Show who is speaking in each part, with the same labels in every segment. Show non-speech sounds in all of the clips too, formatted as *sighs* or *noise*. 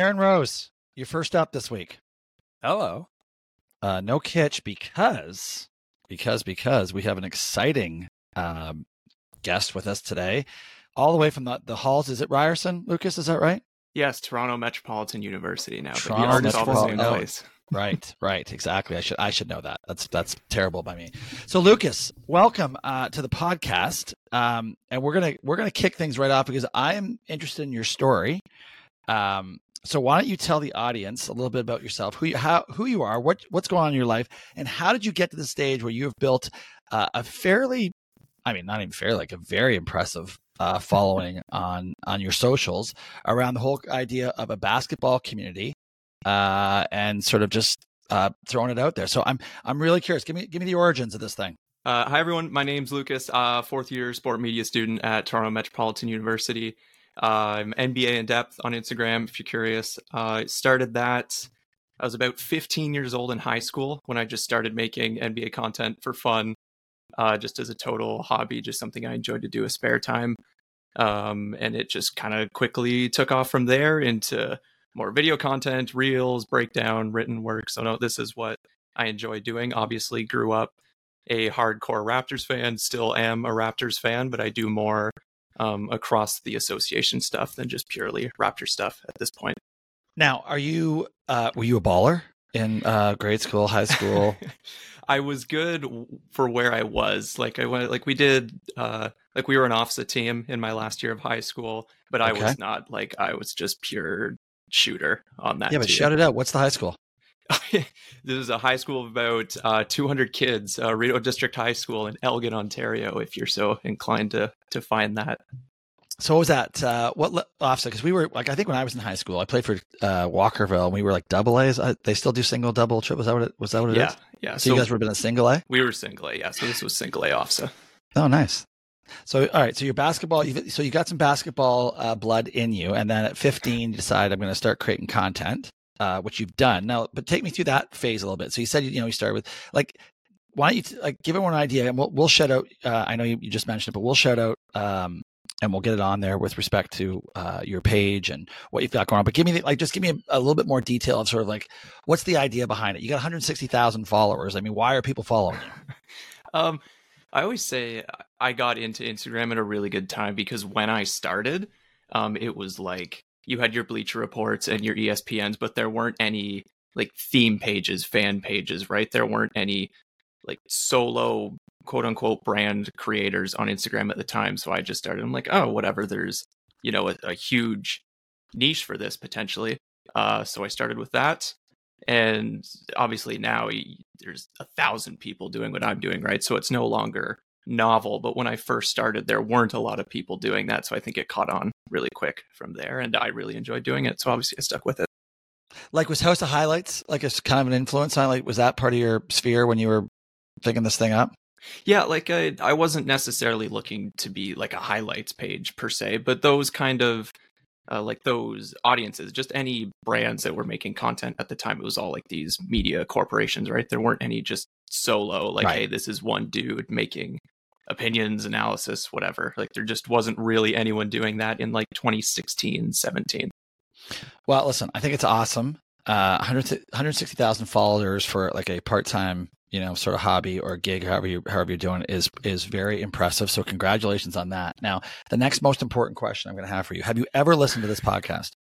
Speaker 1: Aaron Rose, you're first up this week.
Speaker 2: Hello.
Speaker 1: Uh, no kitch because because because we have an exciting um, guest with us today, all the way from the, the halls. Is it Ryerson, Lucas? Is that right?
Speaker 3: Yes, Toronto Metropolitan University now.
Speaker 1: Toronto
Speaker 3: but yes, all the same
Speaker 1: Metropolitan-
Speaker 3: place. *laughs*
Speaker 1: right, right, exactly. I should I should know that. That's that's terrible by me. So Lucas, welcome uh, to the podcast, um, and we're gonna we're gonna kick things right off because I am interested in your story. Um, so why don't you tell the audience a little bit about yourself, who you how who you are, what what's going on in your life, and how did you get to the stage where you have built uh, a fairly, I mean, not even fair, like a very impressive uh, *laughs* following on on your socials around the whole idea of a basketball community uh, and sort of just uh, throwing it out there. So I'm I'm really curious. Give me give me the origins of this thing.
Speaker 3: Uh, hi, everyone. My name's Lucas, uh, fourth year sport media student at Toronto Metropolitan University. I'm NBA in depth on Instagram if you're curious. Uh, I started that. I was about 15 years old in high school when I just started making NBA content for fun, uh, just as a total hobby, just something I enjoyed to do with spare time. Um, and it just kind of quickly took off from there into more video content, reels, breakdown, written work. So, no, this is what I enjoy doing. Obviously, grew up a hardcore Raptors fan, still am a Raptors fan, but I do more um, across the association stuff than just purely Raptor stuff at this point.
Speaker 1: Now, are you uh, were you a baller in uh, grade school, high school? *laughs*
Speaker 3: I was good for where I was. Like I went, like we did, uh, like we were an OFSAA team in my last year of high school, but I
Speaker 1: Okay.
Speaker 3: was not like I was just pure shooter on that.
Speaker 1: yeah, but
Speaker 3: team.
Speaker 1: shout it out. What's the high school? *laughs*
Speaker 3: this is a high school of about uh, 200 kids, uh, Rideau District High School in Elgin, Ontario. If you're so inclined to to find that.
Speaker 1: So what was that? Uh, what le- OFSAA? Because we were like, I think when I was in high school, I played for uh, Walkerville, and we were like double A's. Uh, they still do single, double, triple. Was that what it was? That what it is?
Speaker 3: yeah, yeah.
Speaker 1: So, you guys would have been a single A.
Speaker 3: we were single A, yeah. So this was single A OFSAA.
Speaker 1: Oh, nice. So, all right. So your basketball, you've, so you got some basketball uh, blood in you, and then at 15, you decide I'm going to start creating content, uh, which you've done now. But take me through that phase a little bit. So you said you know you started with like, why don't you like give everyone an idea, and we'll we'll shout out. Uh, I know you, you just mentioned it, but we'll shout out. Um, and we'll get it on there with respect to uh, your page and what you've got going on. But give me the, like, just give me a, a little bit more detail of sort of like, what's the idea behind it? You got 160,000 followers. I mean, why are people following you? *laughs*
Speaker 3: Um, I always say I got into Instagram at a really good time because when I started, um, it was like you had your Bleacher Reports and your ESPNs, but there weren't any like theme pages, fan pages, right? There weren't any like solo quote unquote brand creators on Instagram at the time. So I just started. I'm like, oh, whatever. There's you know a, a huge niche for this potentially. Uh, so I started with that, and obviously now there's a thousand people doing what I'm doing, right? So it's no longer novel. But when I first started, there weren't a lot of people doing that. So I think it caught on really quick from there, and I really enjoyed doing it. So obviously I stuck with it.
Speaker 1: Like, was House of Highlights like a kind of an influence on? Like, was that part of your sphere when you were thinking this thing up?
Speaker 3: Yeah, like I, I wasn't necessarily looking to be like a highlights page per se, but those kind of uh, like those audiences, just any brands that were making content at the time, it was all like these media corporations, right? There weren't any just solo, like,
Speaker 1: Right.
Speaker 3: hey, this is one dude making opinions, analysis, whatever. Like there just wasn't really anyone doing that in like 2016, 17.
Speaker 1: Well, listen, I think it's awesome. Uh, 100 160,000 followers for like a part time, you know, sort of hobby or gig, however you however you're doing is is very impressive. So congratulations on that. Now, the next most important question I'm going to have for you: Have you ever listened to this podcast?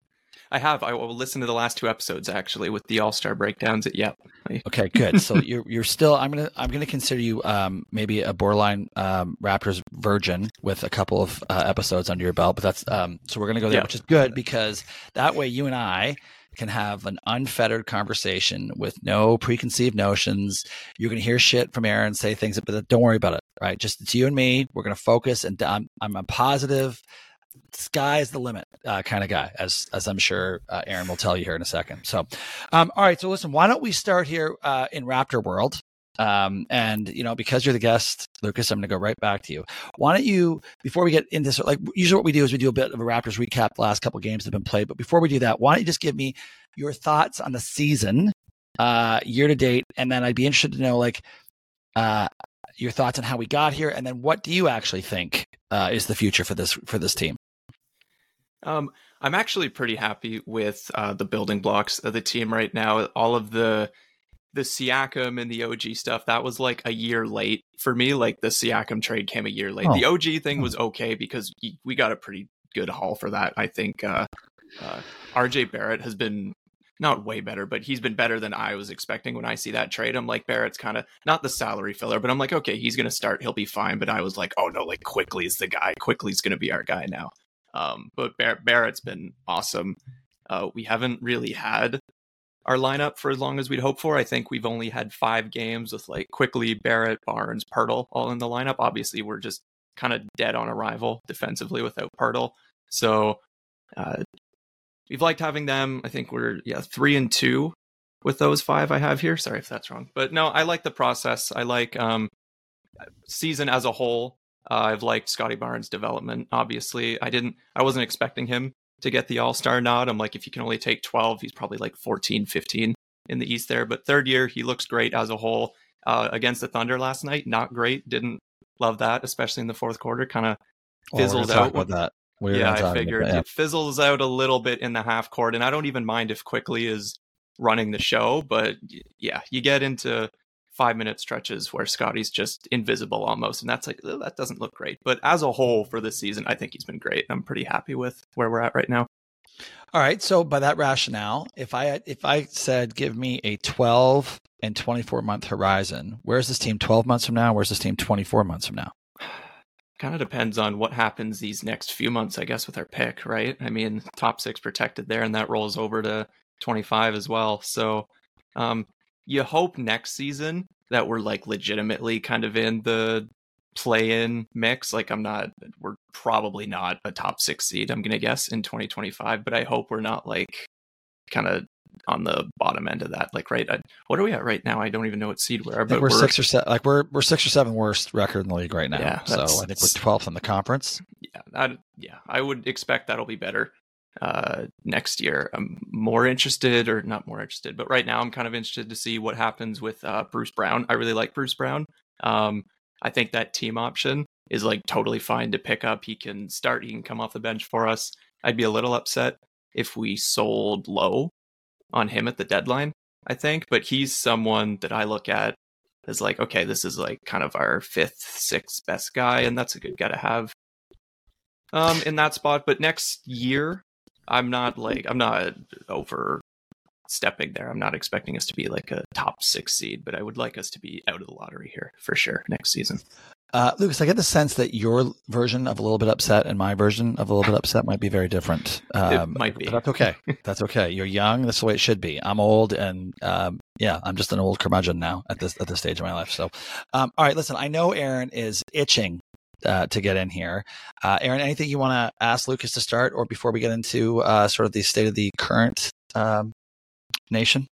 Speaker 3: I have. I will listen to the last two episodes actually with the All Star breakdowns. At yep. *laughs*
Speaker 1: Okay, good. So you're you're still. I'm gonna I'm gonna consider you um, maybe a borderline um, Raptors virgin with a couple of uh, episodes under your belt. But that's um, so we're gonna go there,
Speaker 3: Yeah.
Speaker 1: which is good because that way you and I can have an unfettered conversation with no preconceived notions. You're gonna hear shit from Aaron, say things, but don't worry about it. Right? Just it's you and me. We're gonna focus, and I'm I'm a positive. Sky's the limit uh, kind of guy, as as I'm sure uh, Aaron will tell you here in a second. So, um, all right. So listen, why don't we start here uh, in Raptor World? Um, and you know, because you're the guest, Lucas, I'm going to go right back to you. Why don't you, before we get into this, like usually what we do is we do a bit of a Raptors recap. The last couple games that have been played, but before we do that, why don't you just give me your thoughts on the season, uh, year to date, and then I'd be interested to know like uh, your thoughts on how we got here, and then what do you actually think uh, is the future for this for this team?
Speaker 3: Um, I'm actually pretty happy with uh, the building blocks of the team right now. All of the the Siakam and the OG stuff that was like a year late for me. Like the Siakam trade came a year late. Oh. The OG thing was okay because we got a pretty good haul for that. I think uh, uh, RJ Barrett has been not way better, but he's been better than I was expecting when I see that trade. I'm like, Barrett's kind of not the salary filler, but I'm like, okay, he's going to start. He'll be fine. But I was like, oh no, like Quickley is the guy. Quickley's going to be our guy now. Um, but Bar- Barrett's been awesome. Uh, we haven't really had our lineup for as long as we'd hoped for. I think we've only had five games with like Quickley Barrett, Barnes, Poeltl all in the lineup. Obviously, we're just kind of dead on arrival defensively without Poeltl. So uh, we've liked having them. I think we're yeah three and two with those five I have here. Sorry if that's wrong, but no, I like the process. I like um, season as a whole. Uh, I've liked Scottie Barnes' development. Obviously, I didn't. I wasn't expecting him to get the All Star nod. I'm like, if you can only take 12, he's probably like 14, 15 in the East there. But third year, he looks great as a whole. Uh, against the Thunder last night, not great. Didn't love that, especially in the fourth quarter. Kind of fizzled
Speaker 1: oh, out. About that.
Speaker 3: We're yeah, I figured that, yeah. it fizzles out a little bit in the half court, and I don't even mind if Quickley is running the show. But yeah, you get into five minute stretches where Scottie's just invisible almost, and that's like that doesn't look great. But as a whole for this season, I think he's been great. I'm pretty happy with where we're at right now.
Speaker 1: All right, so by that rationale, if I if I said give me a 12 and 24 month horizon, where's this team 12 months from now? Where's this team 24 months from now?
Speaker 3: Kind of depends on what happens these next few months, I guess, with our pick, right? I mean, top six protected there, and that rolls over to 25 as well. So, um, you hope next season that we're like legitimately kind of in the play in mix. Like, I'm not, we're probably not a top six seed, I'm going to guess, in 2025, but I hope we're not like kind of on the bottom end of that. Like, right, I, what are we at right now? I don't even know what seed we're.
Speaker 1: But we're, we're, six or seven. Like we're we're six or seven worst record in the league right now. Yeah, so I think we're twelfth in the conference.
Speaker 3: Yeah, that, yeah, I would expect that'll be better uh, next year. I'm more interested, or not more interested, but right now I'm kind of interested to see what happens with uh, Bruce Brown. I really like Bruce Brown. Um, I think that team option is like totally fine to pick up. He can start. He can come off the bench for us. I'd be a little upset if we sold low on him at the deadline, I think, but he's someone that I look at as like, okay, this is like kind of our fifth, sixth best guy, and that's a good guy to have um in that spot. But next year, I'm not like I'm not over stepping there. I'm not expecting us to be like a top six seed, but I would like us to be out of the lottery here for sure next season.
Speaker 1: Uh, Lucas, I get the sense that your version of a little bit upset and my version of a little bit upset might be very different.
Speaker 3: Um, it might be.
Speaker 1: that's okay. *laughs* that's okay. You're young. That's the way it should be. I'm old, and um, yeah, I'm just an old curmudgeon now at this at this stage of my life. So, um, all right, listen. I know Aaron is itching uh, to get in here. Uh, Aaron, anything you want to ask Lucas to start, or before we get into uh, sort of the state of the current um, nation?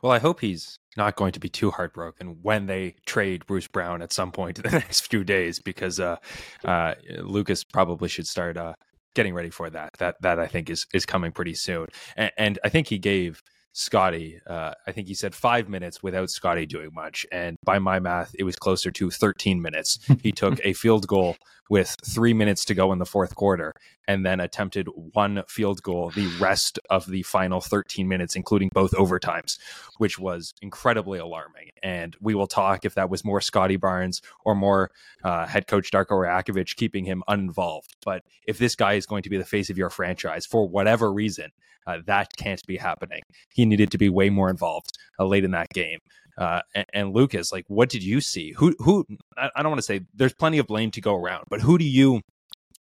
Speaker 2: Well, I hope he's not going to be too heartbroken when they trade Bruce Brown at some point *laughs* in the next few days, because uh, uh, Lucas probably should start uh, getting ready for that. That that I think is is coming pretty soon, and, and I think he gave Scottie, Uh, I think he said five minutes without Scottie doing much. And by my math, it was closer to 13 minutes. he took *laughs* a field goal with three minutes to go in the fourth quarter and then attempted one field goal the rest of the final 13 minutes, including both overtimes, which was incredibly alarming. And we will talk if that was more Scottie Barnes or more uh, head coach Darko Rajakovic keeping him uninvolved. But if this guy is going to be the face of your franchise for whatever reason, uh, that can't be happening. He needed to be way more involved uh, late in that game. Uh, and, and, Lucas, like, what did you see? Who, who? I, I don't want to say there's plenty of blame to go around, but who do you?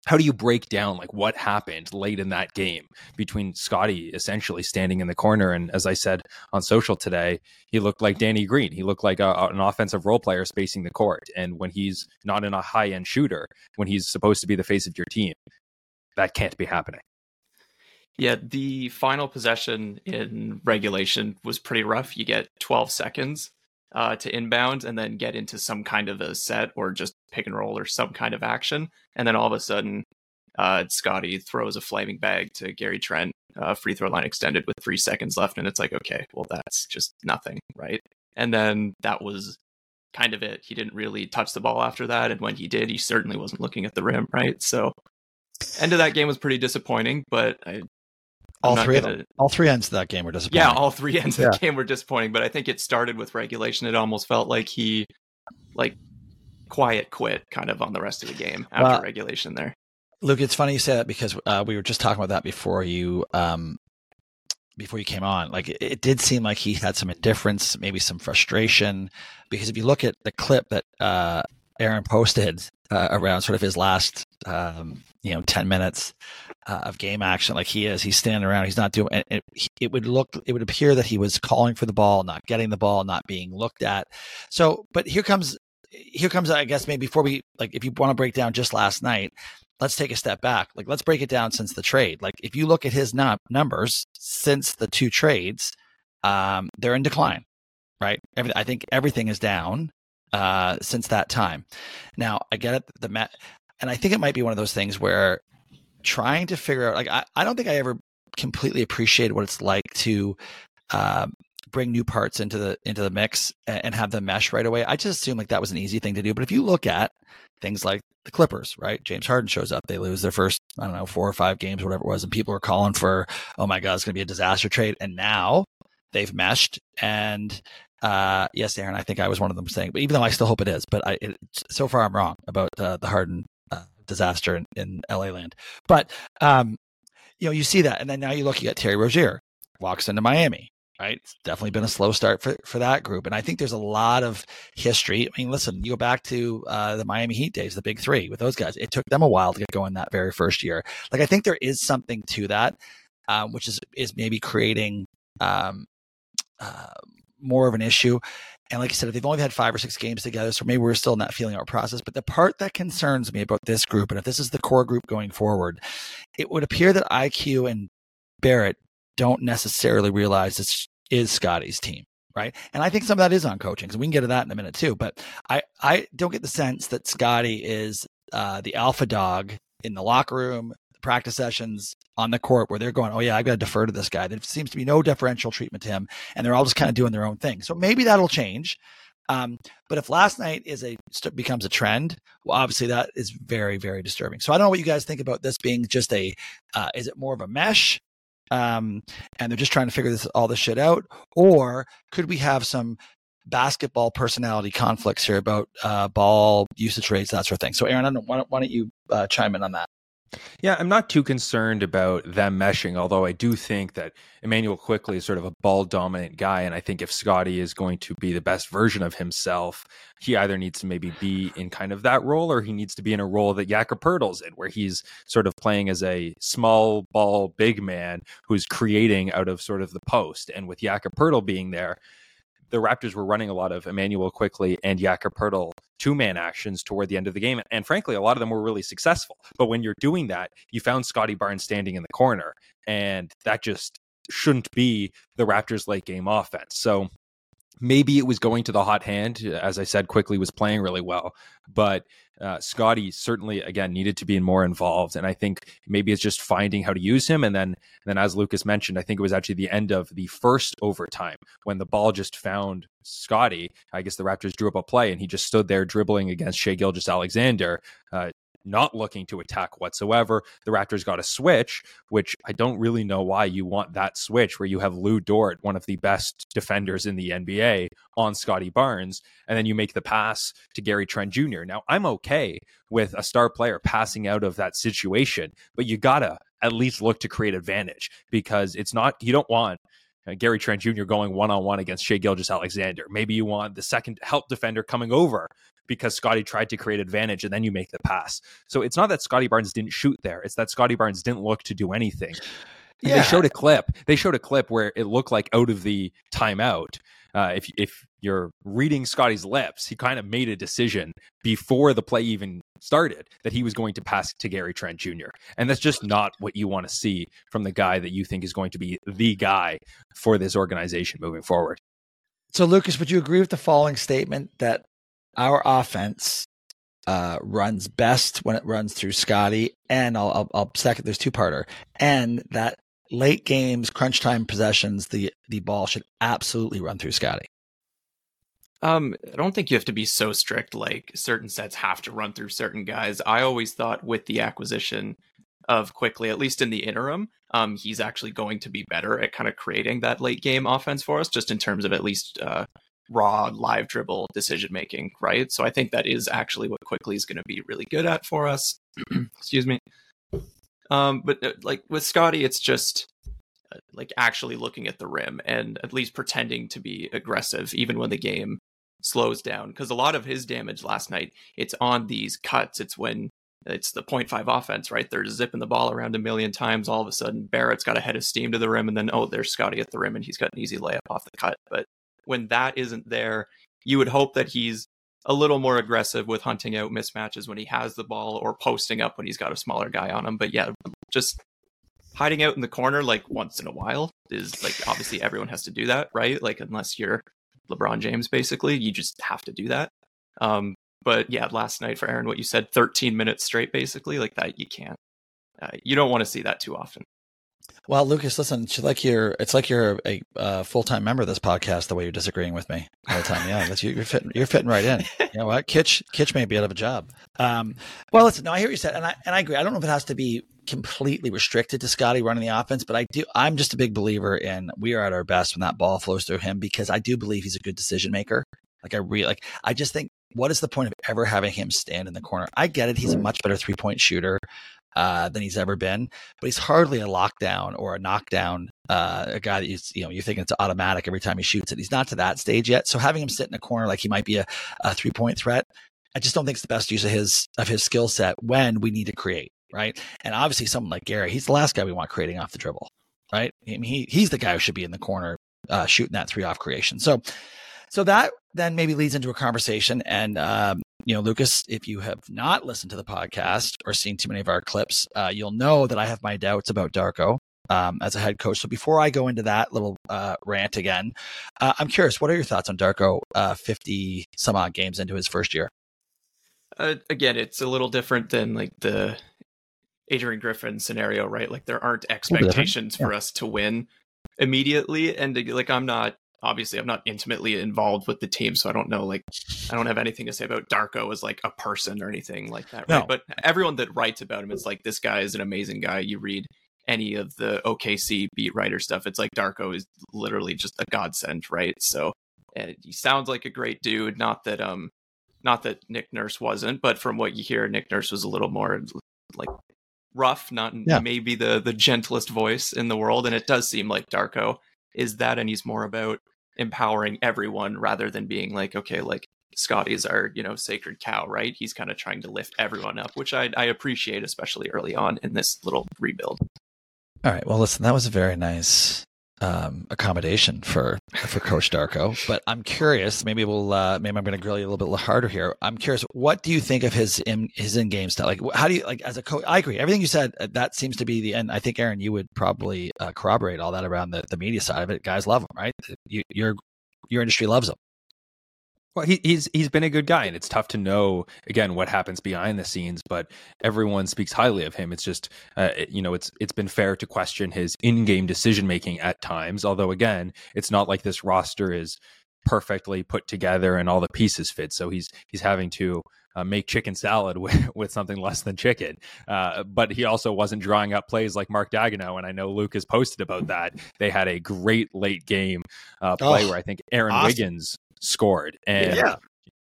Speaker 2: How do you break down like what happened late in that game between Scottie essentially standing in the corner and as I said on social today, he looked like Danny Green. He looked like a, an offensive role player spacing the court. And when he's not in a high end shooter, when he's supposed to be the face of your team, that can't be happening.
Speaker 3: Yeah, the final possession in regulation was pretty rough. You get 12 seconds uh, to inbound and then get into some kind of a set or just pick and roll or some kind of action. And then all of a sudden, uh, Scottie throws a flaming bag to Gary Trent, uh, free throw line extended with three seconds left. And it's like, okay, well, that's just nothing, right? And then that was kind of it. He didn't really touch the ball after that. And when he did, he certainly wasn't looking at the rim, right? So End of that game was pretty disappointing, but I,
Speaker 1: all three gonna... all three ends of that game were disappointing.
Speaker 3: Yeah, all three ends yeah. of the game were disappointing, but I think it started with regulation. It almost felt like he like quiet quit kind of on the rest of the game after well, regulation there.
Speaker 1: Luke, it's funny you say that because uh, we were just talking about that before you um, before you came on. Like it, it, did seem like he had some indifference, maybe some frustration, because if you look at the clip that uh, Aaron posted uh, around sort of his last um, you know 10 minutes uh, of game action like he is. He's standing around. He's not doing it, it, it would look it would appear that he was calling for the ball not getting the ball not being looked at. So but here comes here comes i guess maybe before we like if you want to break down just last night let's take a step back. Like let's break it down since the trade. Like if you look at his num- numbers since the two trades um, they're in decline right? Every, i think everything is down uh, since that time. Now I get it. The Met, and I think it might be one of those things where trying to figure out, like, I, I don't think I ever completely appreciated what it's like to uh, bring new parts into the into the mix and, and have them mesh right away. I just assume like that was an easy thing to do. But if you look at things like the Clippers, right? James Harden shows up, they lose their first, I don't know, four or five games, whatever it was, and people are calling for, oh my god, it's going to be a disaster trade. And now they've meshed and uh, yes, Aaron, I think I was one of them saying, but even though I still hope it is, but I, it, so far I'm wrong about uh, the Harden disaster in, in, LA land. But, um, you know, you see that. And then now you look, you got Terry Rozier walks into Miami, right? It's definitely been a slow start for, for that group. And I think there's a lot of history. I mean, listen, you go back to uh, the Miami Heat days, the big three with those guys. It took them a while to get going that very first year. Like, I think there is something to that, um, which is, is maybe creating, um, uh, more of an issue. And like I said, they've only had five or six games together, so maybe we're still not feeling our process. But the part that concerns me about this group, and if this is the core group going forward, it would appear that IQ and Barrett don't necessarily realize this is Scottie's team. Right. And I think some of that is on coaching. So we can get to that in a minute too. But I, I don't get the sense that Scottie is uh, the alpha dog in the locker room, practice sessions on the court where they're going, oh yeah, I got to defer to this guy. There seems to be no deferential treatment to him, and they're all just kind of doing their own thing. So maybe that'll change. Um, but if last night is a becomes a trend, well, obviously that is very very disturbing. So I don't know what you guys think about this being just a uh, is it more of a mesh, um, and they're just trying to figure this all this shit out, or could we have some basketball personality conflicts here about uh, ball usage rates, that sort of thing. So, Aaron, why, don't, why don't you uh, chime in on that?
Speaker 2: Yeah, I'm not too concerned about them meshing, although I do think that Immanuel Quickley is sort of a ball dominant guy. And I think if Scottie is going to be the best version of himself, he either needs to maybe be in kind of that role or he needs to be in a role that Jakob Poeltl's in, where he's sort of playing as a small ball big man who's creating out of sort of the post. And with Jakob Poeltl being there, the Raptors were running a lot of Immanuel Quickley and Jakob Poeltl two man actions toward the end of the game. And frankly, a lot of them were really successful. But when you're doing that, you found Scottie Barnes standing in the corner, and that just shouldn't be the Raptors' late game offense. So maybe it was going to the hot hand. As I said, Quickley was playing really well, but uh, Scottie certainly again needed to be more involved, and I think maybe it's just finding how to use him. And then, and then as Lucas mentioned, I think it was actually the end of the first overtime when the ball just found Scottie. I guess the Raptors drew up a play, and he just stood there dribbling against Shai Gilgeous-Alexander, uh, not looking to attack whatsoever. The Raptors got a switch, which I don't really know why you want that switch where you have Lu Dort, one of the best defenders in the NBA, on Scottie Barnes, and then you make the pass to Gary Trent Jr. Now, I'm okay with a star player passing out of that situation, but you gotta at least look to create advantage because it's not, you don't want uh, Gary Trent Jr. going one on one against Shai Gilgeous-Alexander. Maybe you want the second help defender coming over because Scottie tried to create advantage and then you make the pass. So it's not that Scottie Barnes didn't shoot there, it's that Scottie Barnes didn't look to do anything. Yeah. They showed a clip. They showed a clip where it looked like out of the timeout. Uh, if if you're reading Scottie's lips, he kind of made a decision before the play even started that he was going to pass to Gary Trent Jr. And that's just not what you want to see from the guy that you think is going to be the guy for this organization moving forward.
Speaker 1: So, Lucas, would you agree with the following statement that our offense uh, runs best when it runs through Scottie, and I'll, I'll, I'll second. There's two parter, and that late games, crunch time possessions, the the ball should absolutely run through Scottie.
Speaker 3: Um, I don't think you have to be so strict. Like certain sets have to run through certain guys. I always thought with the acquisition of Quickley, at least in the interim. Um, he's actually going to be better at kind of creating that late game offense for us, just in terms of at least uh, raw live dribble decision making, right? So I think that is actually what Quickley is going to be really good at for us. *clears throat* Excuse me. Um, but uh, like with Scottie, it's just uh, like actually looking at the rim and at least pretending to be aggressive, even when the game slows down. Because a lot of his damage last night, it's on these cuts. It's when it's the 0.5 offense, right? They're zipping the ball around a million times. All of a sudden, Barrett's got a head of steam to the rim, and then oh, there's Scottie at the rim, and he's got an easy layup off the cut. But when that isn't there, you would hope that he's a little more aggressive with hunting out mismatches when he has the ball or posting up when he's got a smaller guy on him. But yeah, just hiding out in the corner like once in a while is like obviously everyone has to do that, right? Like unless you're LeBron James, basically, you just have to do that. Um, but yeah, last night for Aaron, what you said, 13 minutes straight, basically, like that, you can't. Uh, you don't want to see that too often.
Speaker 1: Well, Lucas, listen, it's like you're it's like you're a uh, full time member of this podcast. The way you're disagreeing with me all the time, yeah, that's, you're fitting you're fitting right in. *laughs* You know what, Kitch Kitch may be out of a job. Um, well, listen, no, I hear what you said, and I and I agree. I don't know if it has to be completely restricted to Scottie running the offense, but I do. I'm just a big believer in we are at our best when that ball flows through him because I do believe he's a good decision maker. Like I really like. I just think what is the point of ever having him stand in the corner? I get it. He's a much better three point shooter uh, than he's ever been, but he's hardly a lockdown or a knockdown uh, a guy that you you know you think it's automatic every time he shoots it. He's not to that stage yet. So having him sit in a corner like he might be a, a three point threat, I just don't think it's the best use of his of his skill set when we need to create right. And obviously, someone like Gary, he's the last guy we want creating off the dribble, right? I mean, he he's the guy who should be in the corner uh, shooting that three off creation. So so that then maybe leads into a conversation. And, um, you know, Lucas, if you have not listened to the podcast or seen too many of our clips, uh, you'll know that I have my doubts about Darko um, as a head coach. So before I go into that little uh, rant again, uh, I'm curious, what are your thoughts on Darko uh, 50 some odd games into his first year?
Speaker 3: Uh, again, it's a little different than like the Adrian Griffin scenario, right? Like there aren't expectations yeah. for us to win immediately. And like, I'm not obviously I'm not intimately involved with the team, so I don't know like I don't have anything to say about Darko as like a person or anything like that. Right? No. But everyone that writes about him is like this guy is an amazing guy. You read any of the OKC beat writer stuff, it's like Darko is literally just a godsend, right? So he sounds like a great dude. Not that um, not that Nick Nurse wasn't, but from what you hear, Nick Nurse was a little more like rough, not yeah. maybe the the gentlest voice in the world, and it does seem like Darko is that and he's more about empowering everyone rather than being like okay like Scottie's our you know sacred cow right? He's kind of trying to lift everyone up which I, I appreciate especially early on in this little rebuild.
Speaker 1: All right well listen that was a very nice um, accommodation for for Coach Darko. But I'm curious. Maybe we'll uh, maybe I'm going to grill you a little bit harder here. I'm curious. What do you think of his in his in game style? Like, how do you like as a coach? I agree. Everything you said uh, that seems to be the end. I think Aaron, you would probably uh, corroborate all that around the, the media side of it. Guys love him, right? You, your your industry loves him.
Speaker 2: Well, he, he's he's been a good guy, and it's tough to know again what happens behind the scenes. But everyone speaks highly of him. It's just uh, it, you know it's it's been fair to question his in-game decision making at times. Although again, it's not like this roster is perfectly put together and all the pieces fit. So he's he's having to uh, make chicken salad *laughs* with, with something less than chicken. Uh, but he also wasn't drawing up plays like Mark Daigneault. And I know Luke has posted about that. They had a great late game uh, play oh, where I think Aaron awesome. Wiggins scored, and yeah.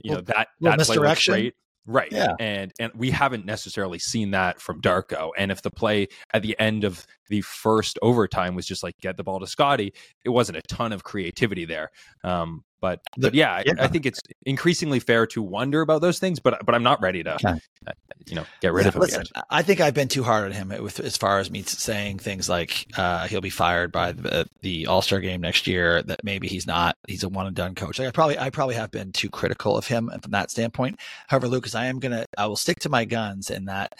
Speaker 2: you know that that play looks great. Right. Yeah. And and we haven't necessarily seen that from Darko. And if the play at the end of the first overtime was just like get the ball to Scottie, it wasn't a ton of creativity there. Um, but but yeah, yeah. I, I, think it's increasingly fair to wonder about those things. But but I'm not ready to okay. Uh, you know get rid yeah, of him. Listen,
Speaker 1: yet. I think I've been too hard on him with as far as me saying things like uh, he'll be fired by the, the All Star game next year. That maybe he's not. He's a one and done coach. Like I probably I probably have been too critical of him from that standpoint. However, Lucas, I am gonna I will stick to my guns in that.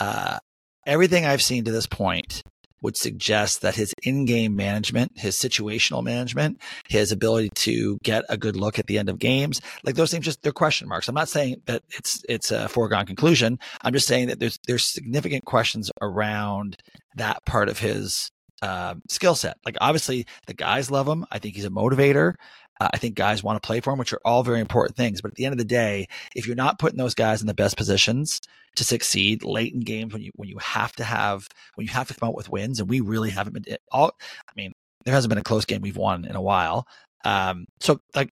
Speaker 1: Uh, everything I've seen to this point would suggest that his in-game management, his situational management, his ability to get a good look at the end of games, like those things just they're question marks. I'm not saying that it's it's a foregone conclusion. I'm just saying that there's there's significant questions around that part of his uh, skill set. Like obviously the guys love him. I think he's a motivator. Uh, I think guys want to play for him, which are all very important things. But at the end of the day, if you're not putting those guys in the best positions to succeed late in games when you when you have to have when you have to come out with wins, and we really haven't been eh, all. I mean, there hasn't been a close game we've won in a while. Um, so like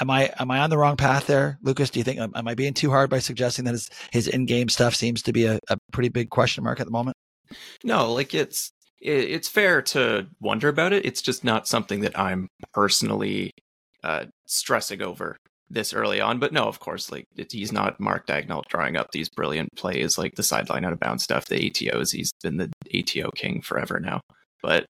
Speaker 1: am I am I on the wrong path there, Lucas? Do you think am I being too hard by suggesting that his his in game stuff seems to be a, a pretty big question mark at the moment?
Speaker 3: No, like it's it's fair to wonder about it. It's just not something that I'm personally uh, stressing over this early on. But no, of course, like he's not Mark Daigneault drawing up these brilliant plays like the sideline out of bounds stuff, the ATOs. He's been the ATO king forever now. But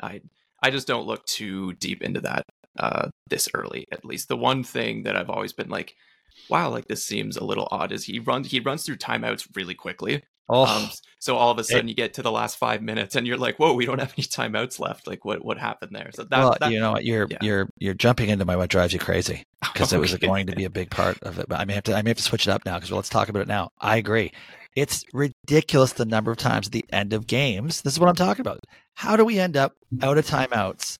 Speaker 3: I I just don't look too deep into that uh, this early. At least the one thing that I've always been like, wow, like this seems a little odd is he runs he runs through timeouts really quickly. Oh. Um, so all of a sudden it, you get to the last five minutes and you're like, whoa, we don't have any timeouts left. Like what what happened there? So that,
Speaker 1: well,
Speaker 3: that,
Speaker 1: you know, you're yeah. you're you're jumping into my what drives you crazy *laughs* because okay. it was going to be a big part of it. But I may have to I may have to switch it up now because well, let's talk about it now. I agree. It's ridiculous the number of times at the end of games. This is what I'm talking about. How do we end up out of timeouts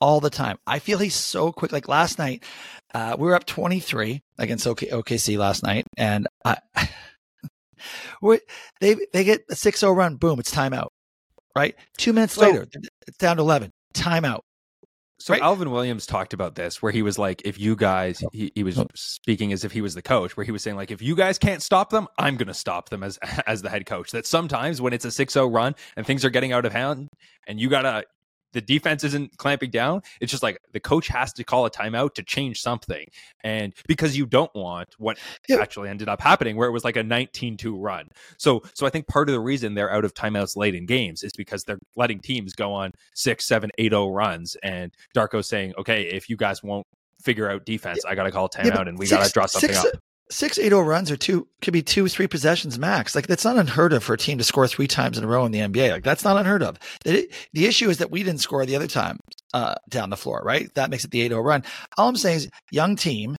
Speaker 1: all the time? I feel he's so quick. Like last night, uh, we were up 23 against OK- OKC last night, and I, they they get a 6-0 run. Boom, it's timeout. Right, two minutes so, later, it's down to 11. Timeout.
Speaker 2: So right. Alvin Williams talked about this, where he was like, "If you guys," he, he was oh. speaking as if he was the coach, where he was saying like, "If you guys can't stop them, I'm going to stop them as *laughs* as the head coach." That sometimes when it's a 6-0 run and things are getting out of hand, and you gotta the defense isn't clamping down. It's just like the coach has to call a timeout to change something. And because you don't want what yeah. actually ended up happening, where it was like a 19 2 run. So, so I think part of the reason they're out of timeouts late in games is because they're letting teams go on six, seven, eight, oh runs. And Darko's saying, okay, if you guys won't figure out defense, yeah. I got to call timeout yeah, and we got to draw something six, up
Speaker 1: six eight oh runs or two could be two three possessions max. Like that's not unheard of for a team to score three times in a row in the nba like that's not unheard of. The, the issue is that we didn't score the other time uh, down the floor right? That makes it the 8-0 run. All i'm saying is young team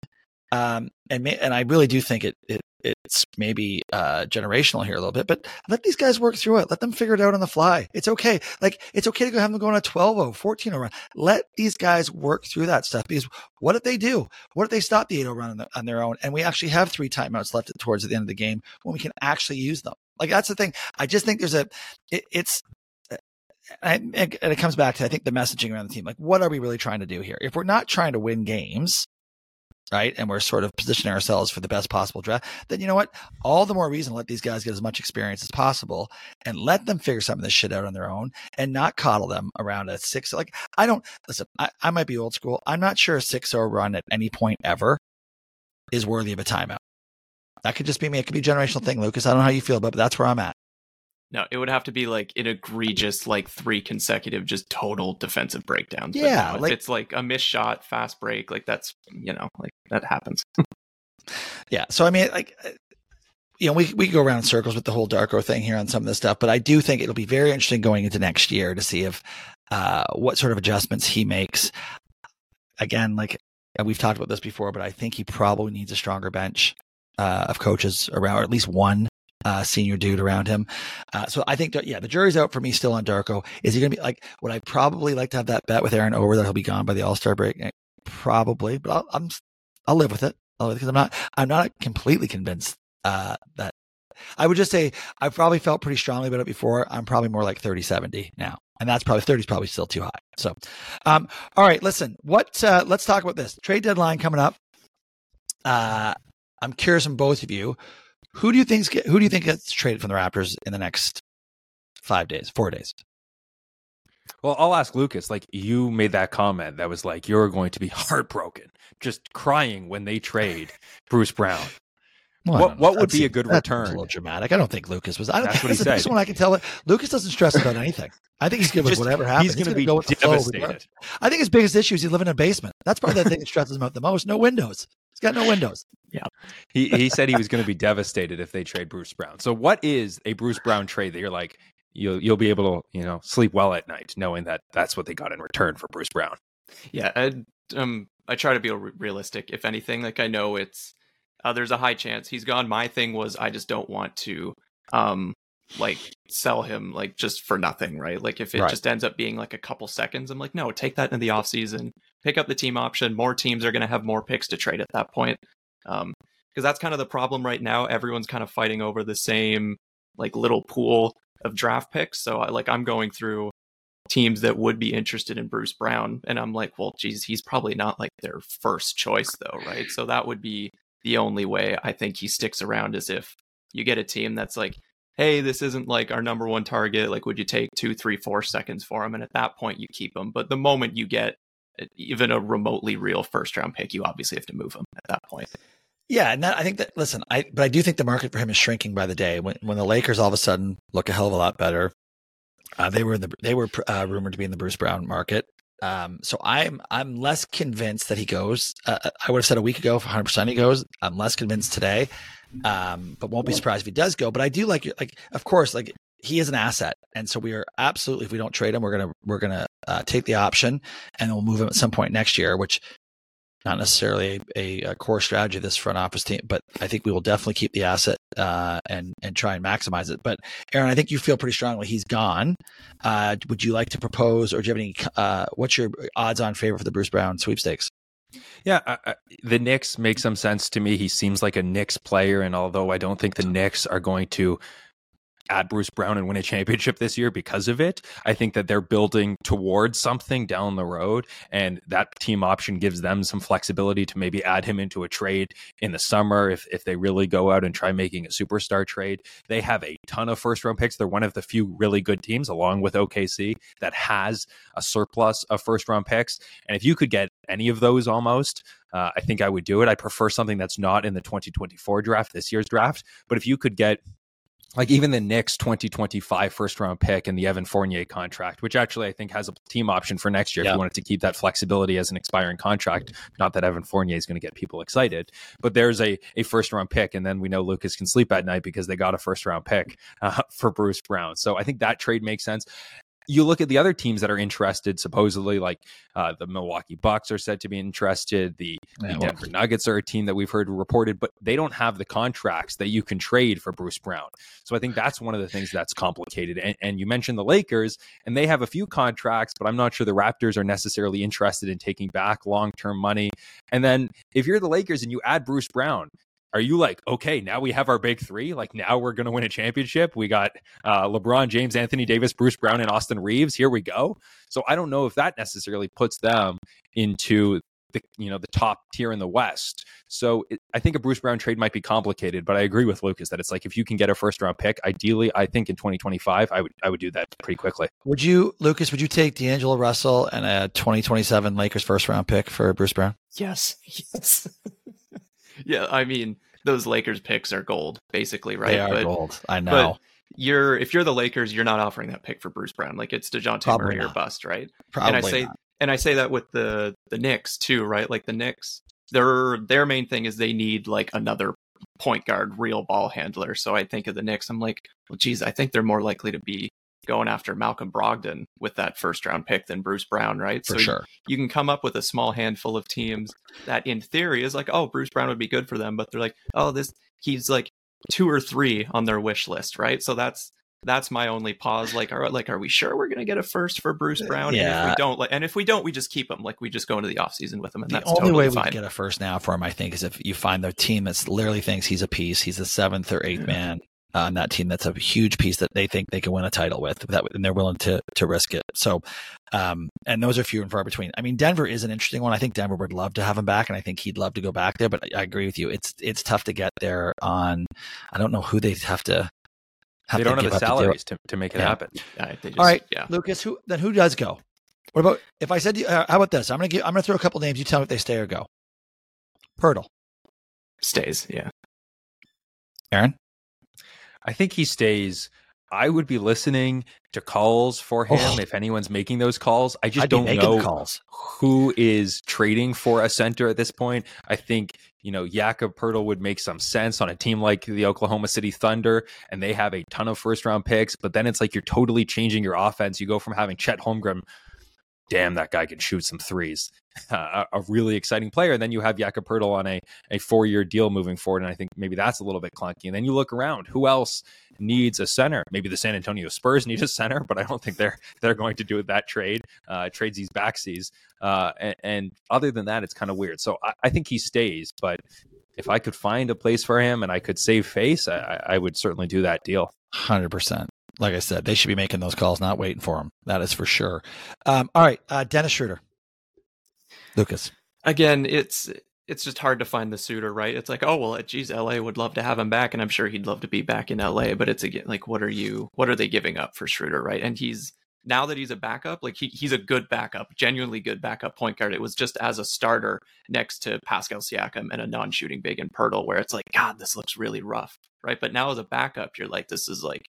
Speaker 1: um, and and i really do think it, it it's maybe uh, generational here a little bit, but let these guys work through it. Let them figure it out on the fly. It's okay. Like it's okay to go have them go on a 12 0, 14 0 run. Let these guys work through that stuff because what if they do? What if they stop the 8 0 run on, the, on their own and we actually have three timeouts left towards the end of the game when we can actually use them? Like that's the thing. I just think there's a, it, it's, and it comes back to I think the messaging around the team. Like, what are we really trying to do here? If we're not trying to win games, right? And we're sort of positioning ourselves for the best possible draft, then you know what? All the more reason to let these guys get as much experience as possible and let them figure some of this shit out on their own and not coddle them around a six. Like, I don't listen, I, I might be old school. I'm not sure a 6 0 run at any point ever is worthy of a timeout. That could just be me. It could be a generational thing, Lucas. I don't know how you feel, about it, but that's where I'm at.
Speaker 3: No, it would have to be like an egregious, like three consecutive, just total defensive breakdowns.
Speaker 1: Yeah,
Speaker 3: no, like, it's like a missed shot, fast break. Like that's you know, like that happens. *laughs*
Speaker 1: yeah. So I mean, like uh, you know, we we go around in circles with the whole Darko thing here on some of this stuff, but I do think it'll be very interesting going into next year to see if uh, what sort of adjustments he makes. Again, like we've talked about this before, but I think he probably needs a stronger bench uh, of coaches around, or at least one uh, senior dude around him. Uh, so I think, yeah, the jury's out for me still on Darko. Is he going to be like, would I probably like to have that bet with Aaron over that he'll be gone by the All Star break? Eh, probably, but I'll, I'm, I'll live with it. because I'm not, I'm not completely convinced, uh, that I would just say I probably felt pretty strongly about it before. I'm probably more like 30, 70 now. And that's probably 30 is probably still too high. So, um, all right, listen, what, uh, let's talk about this trade deadline coming up. Uh, I'm curious from both of you. Who do you think who do you think gets traded from the Raptors in the next five days, four days?
Speaker 2: Well, I'll ask Lucas. Like you made that comment that was like you're going to be *laughs* heartbroken, just crying when they trade Bruce Brown. Well, what what would be a good return?
Speaker 1: A little dramatic. I don't think Lucas was. I don't, that's what he said. This one I can tell. It, Lucas doesn't stress about *laughs* anything. I think he's good with whatever happens.
Speaker 2: He's going to be go devastated.
Speaker 1: I think his biggest issue is he live in a basement. That's probably the thing that stresses him out the most. No windows. He's got no windows.
Speaker 3: Yeah. *laughs*
Speaker 2: he he said he was going to be devastated if they trade Bruce Brown. So what is a Bruce Brown trade that you're like you'll you'll be able to, you know, sleep well at night knowing that that's what they got in return for Bruce Brown?
Speaker 3: Yeah, I, um I try to be realistic if anything. Like I know it's uh, there's a high chance he's gone. My thing was I just don't want to um like sell him like just for nothing, right? Like if it
Speaker 1: Right.
Speaker 3: just ends up being like a couple seconds, I'm like, no, take that in the offseason, pick up the team option. More teams are going to have more picks to trade at that point. Um, because that's kind of the problem right now. Everyone's kind of fighting over the same like little pool of draft picks. So I like I'm going through teams that would be interested in Bruce Brown, and I'm like, well, geez, he's probably not like their first choice though, right? So that would be the only way I think he sticks around is if you get a team that's like, hey, this isn't like our number one target. Like, would you take two, three, four seconds for him? And at that point, you keep him. But the moment you get even a remotely real first round pick, you obviously have to move him at that point.
Speaker 1: Yeah, and that, I think that listen, I but I do think the market for him is shrinking by the day. When when the Lakers all of a sudden look a hell of a lot better, uh, they were in the they were uh, rumored to be in the Bruce Brown market. Um, so I'm I'm less convinced that he goes. Uh, I would have said a week ago, 100 percent he goes. I'm less convinced today, um, but won't be surprised if he does go. But I do like like of course like he is an asset, and so we are absolutely if we don't trade him, we're gonna we're gonna uh, take the option and we'll move him at some point next year, which not necessarily a, a, core strategy of this front office team, but I think we will definitely keep the asset uh, and and try and maximize it. But Aaron, I think you feel pretty strongly he's gone. Uh, would you like to propose, or do you have any? Uh, what's your odds-on favor for the Bruce Brown sweepstakes?
Speaker 2: Yeah, I, I, the Knicks make some sense to me. He seems like a Knicks player, and although I don't think the Knicks are going to add Bruce Brown and win a championship this year because of it. I think that they're building towards something down the road, and that team option gives them some flexibility to maybe add him into a trade in the summer if, if they really go out and try making a superstar trade. They have a ton of first round picks. They're one of the few really good teams, along with OKC, that has a surplus of first round picks. And if you could get any of those almost, uh, I think I would do it. I prefer something that's not in the 2024 draft, this year's draft. But if you could get like even the Knicks 2025 first round pick and the Evan Fournier contract, which actually I think has a team option for next year if you wanted to keep that flexibility as an expiring contract. Not that Evan Fournier is going to get people excited, but there's a, a first round pick. And then we know Lucas can sleep at night because they got a first round pick uh, *laughs* for Bruce Brown. So I think that trade makes sense you look at the other teams that are interested, supposedly, like uh, the Milwaukee Bucks are said to be interested. The, yeah, the Denver well, Nuggets are a team that we've heard reported, but they don't have the contracts that you can trade for Bruce Brown. So I think that's one of the things that's complicated. And, and you mentioned the Lakers, and they have a few contracts, but I'm not sure the Raptors are necessarily interested in taking back long term money. And then if you're the Lakers and you add Bruce Brown, are you like okay now we have our big three like now we're going to win a championship. We got uh, lebron james anthony davis bruce brown and austin reaves here we go. So i don't know if that necessarily puts them into the you know the top tier in the west. So it, i think a bruce brown trade might be complicated but i agree with lucas that it's like if you can get a first round pick ideally i think in 2025 i would i would do that pretty quickly.
Speaker 1: Would you lucas would you take d'angelo russell and a 2027 lakers first round pick for bruce brown?
Speaker 3: Yes. *laughs* Yes yeah i mean those Lakers picks are gold, basically, right?
Speaker 1: They are
Speaker 3: but,
Speaker 1: gold. I know.
Speaker 3: you're if you're the Lakers, you're not offering that pick for Bruce Brown. Like it's Dejounte
Speaker 1: Probably
Speaker 3: Murray or bust, right?
Speaker 1: Probably
Speaker 3: and I say
Speaker 1: not.
Speaker 3: and I say that with the the Knicks too, right? Like the Knicks, their their main thing is they need like another point guard, real ball handler. So I think of the Knicks, I'm like, well, geez, I think they're more likely to be going after Malcolm Brogdon with that first round pick than Bruce Brown, right?
Speaker 1: for
Speaker 3: so
Speaker 1: sure.
Speaker 3: you can come up with a small handful of teams that in theory is like, oh, Bruce Brown would be good for them, but they're like, oh, this he's like two or three on their wish list, right? So that's that's my only pause. Like, are like, are we sure we're gonna get a first for Bruce uh, Brown? And if
Speaker 1: Yeah.
Speaker 3: we don't, like, and if we don't, we just keep him. Like, we just go into the offseason with him, and
Speaker 1: The
Speaker 3: that's
Speaker 1: only
Speaker 3: totally
Speaker 1: way we
Speaker 3: fine.
Speaker 1: can get a first now for him, I think, is if you find the team that literally thinks he's a piece. He's the seventh or eighth
Speaker 3: Yeah.
Speaker 1: man on that team. That's a huge piece that they think they can win a title with, that, and they're willing to to risk it. So, um, and those are few and far between. I mean, Denver is an interesting one. I think Denver would love to have him back, and I think he'd love to go back there. But I, I agree with you. It's it's tough to get there on. I don't know who they have to. Have
Speaker 2: they
Speaker 1: to
Speaker 2: don't have the
Speaker 1: up to
Speaker 2: salaries to, to make it
Speaker 1: Yeah.
Speaker 2: happen.
Speaker 3: Yeah, just,
Speaker 1: All right,
Speaker 3: yeah.
Speaker 1: Lucas. Who then? Who does go? What about if I said? to you- Uh, how about this? I'm gonna give. I'm gonna throw a couple names. You tell me if they stay or go. Poeltl,
Speaker 3: stays. Yeah,
Speaker 1: Aaron.
Speaker 2: I think he stays. I would be listening to calls for him
Speaker 1: Oh.
Speaker 2: if anyone's making those calls. I just
Speaker 1: I'd
Speaker 2: don't know who is trading for a center at this point. I think, you know, Jakob Poeltl would make some sense on a team like the Oklahoma City Thunder, and they have a ton of first round picks, but then it's like you're totally changing your offense. You go from having Chet Holmgren damn, that guy can shoot some threes. *laughs* Uh, a, really exciting player. And then you have Jakob Poeltl on a, a four year deal moving forward. And I think maybe that's a little bit clunky. And then you look around, who else needs a center? Maybe the San Antonio Spurs need a center, but I don't think they're *laughs* they're going to do that trade. Uh, trades these backsies. Uh, and, and, other than that, it's kind of weird. So I, I think he stays, but if I could find a place for him and I could save face, I, I would certainly do that deal.
Speaker 1: Hundred percent. Like I said, they should be making those calls, not waiting for them. That is for sure. Um, all right, uh, Dennis Schroeder, Lucas.
Speaker 3: Again, it's it's just hard to find the suitor, right? It's like, oh well, geez, LA would love to have him back, and I'm sure he'd love to be back in LA. But it's again like, what are you? What are they giving up for Schroeder, right? And he's now that he's a backup, like he, he's a good backup, genuinely good backup point guard. It was just as a starter next to Pascal Siakam and a non-shooting big in Poeltl, where it's like, God, this looks really rough, right? But now as a backup, you're like, this is like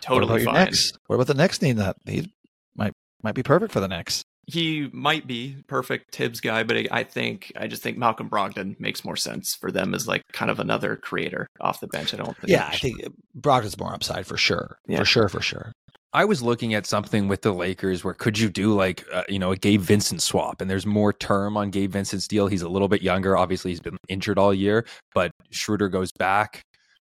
Speaker 3: totally
Speaker 1: what
Speaker 3: fine.
Speaker 1: Knicks? What about the next need that he might might be perfect for the next?
Speaker 3: He might be perfect Thibs guy, but I think I just think Malcolm Brogdon makes more sense for them as like kind of another creator off the bench. I don't think.
Speaker 1: Yeah, I think Brogdon's more upside for sure. Yeah. For sure, for sure.
Speaker 2: I was looking at something with the Lakers where could you do like uh, you know a Gabe Vincent swap and there's more term on Gabe Vincent's deal. He's a little bit younger. Obviously, he's been injured all year, but Schroeder goes back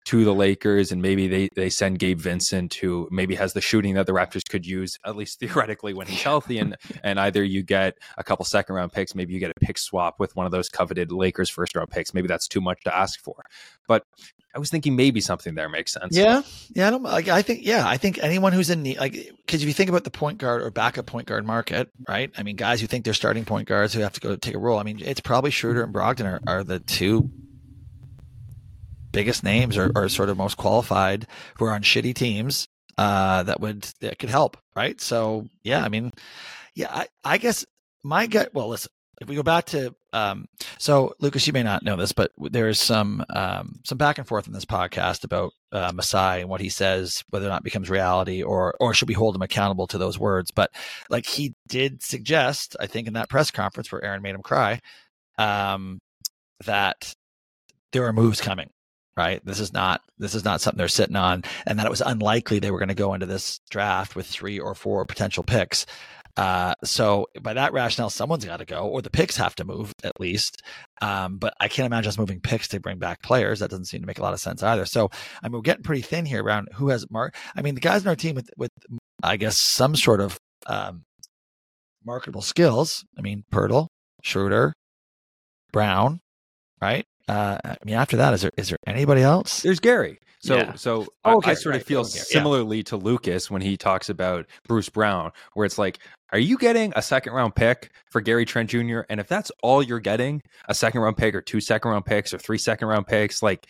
Speaker 2: to the Lakers, and maybe they they send Gabe Vincent, who maybe has the shooting that the Raptors could use at least *laughs* theoretically when he's healthy, and *laughs* and either you get a couple second round picks, maybe you get a pick swap with one of those coveted Lakers first round picks. Maybe that's too much to ask for, but I was thinking maybe something there makes sense.
Speaker 1: Yeah, yeah. I don't like. I think yeah. I think anyone who's in need, like, because if you think about the point guard or backup point guard market, right? I mean, guys who think they're starting point guards who have to go take a role. I mean, it's probably Schroeder and Brogdon are, are the two biggest names or, or sort of most qualified who are on shitty teams uh, that would that could help, right? So yeah, I mean, yeah, I, I guess my gut. Well, listen, if we go back to um, so Lucas, you may not know this, but there's some um, some back and forth in this podcast about uh, Masai and what he says, whether or not becomes reality, or or should we hold him accountable to those words? But like he did suggest, I think in that press conference where Aaron made him cry, um, that there are moves coming right? This is not this is not something they're sitting on and that it was unlikely they were going to go into this draft with three or four potential picks. Uh, so by that rationale someone's got to go or the picks have to move at least. Um, but i can't imagine us moving picks to bring back players. That doesn't seem to make a lot of sense either. So i mean we're getting pretty thin here around who has mark i mean the guys in our team with with i guess some sort of um, marketable skills i mean Poeltl, schroeder brown right uh, I mean, after that, is there is there anybody else?
Speaker 2: There's Gary. So yeah. so oh, okay, I, I, sort right. of feel okay. similarly yeah. to Lucas when he talks about Bruce Brown, where it's like, are you getting a second round pick for Gary Trent Jr. And if that's all you're getting, a second round pick or two second round picks or three second round picks, like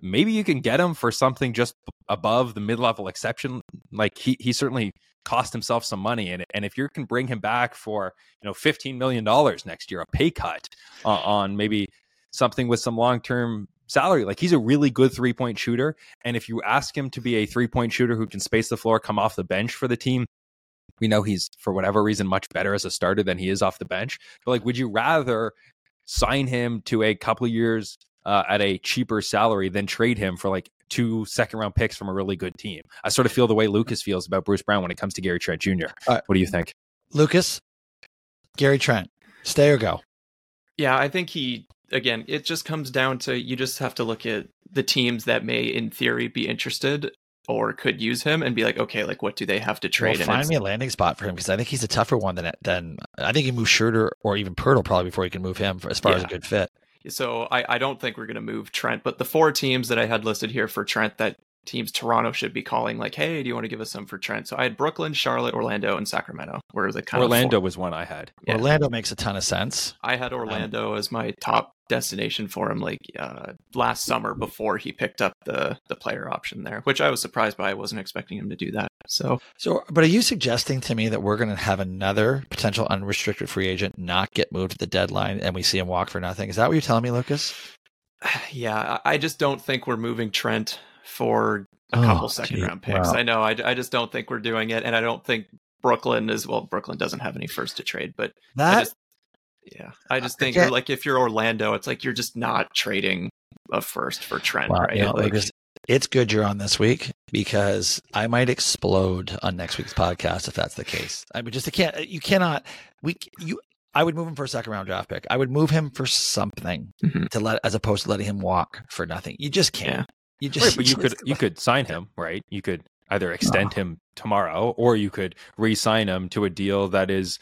Speaker 2: maybe you can get him for something just above the mid level exception. Like he he certainly cost himself some money, and and if you can bring him back for you know fifteen million dollars next year, a pay cut uh, on maybe something with some long term salary. Like he's a really good three point shooter. And if you ask him to be a three point shooter who can space the floor, come off the bench for the team, we know he's for whatever reason much better as a starter than he is off the bench. But like, would you rather sign him to a couple years uh, at a cheaper salary than trade him for like two second round picks from a really good team? I sort of feel the way Lucas feels about Bruce Brown when it comes to Gary Trent Jr. Uh, what do you think?
Speaker 1: Lucas, Gary Trent, stay or go?
Speaker 3: Yeah, I think he again, it just comes down to you just have to look at the teams that may, in theory, be interested or could use him and be like, okay, like what do they have to trade?
Speaker 1: Well, find me a landing spot for him because I think he's a tougher one than than I think he moves Schroeder or even Poeltl probably before he can move him for, as far yeah. as a good fit.
Speaker 3: So I, I don't think we're going to move Trent, but the four teams that I had listed here for Trent that teams Toronto should be calling like, hey, do you want to give us some for Trent? So I had Brooklyn, Charlotte, Orlando, and Sacramento. Where the kind of
Speaker 2: Orlando was one I had.
Speaker 1: Yeah. Orlando makes a ton of sense.
Speaker 3: I had Orlando um, as my top destination for him like uh, last summer before he picked up the the player option there, which I was surprised by. I wasn't expecting him to do that. So,
Speaker 1: so, but are you suggesting to me that we're going to have another potential unrestricted free agent not get moved to the deadline and we see him walk for nothing? Is that what you're telling me, Lucas? *sighs*
Speaker 3: Yeah, I just don't think we're moving Trent for a oh, couple second gee, round picks. Wow. I know. I, I just don't think we're doing it, and I don't think Brooklyn is well. Brooklyn doesn't have any first to trade, but
Speaker 1: that
Speaker 3: I just, yeah, I just think like if you're Orlando, it's like you're just not trading a first for Trent, wow, right?
Speaker 1: You know, like, it's good you're on this week because I might explode on next week's podcast if that's the case. I mean, just I can't. You cannot. We you. I would move him for a second round draft pick. I would move him for something
Speaker 3: Mhm.
Speaker 1: to let, as opposed to letting him walk for nothing. You just can't. *laughs* You just.
Speaker 2: Right, but you could you could sign him, right? You could either extend him tomorrow, or you could re-sign him to a deal that is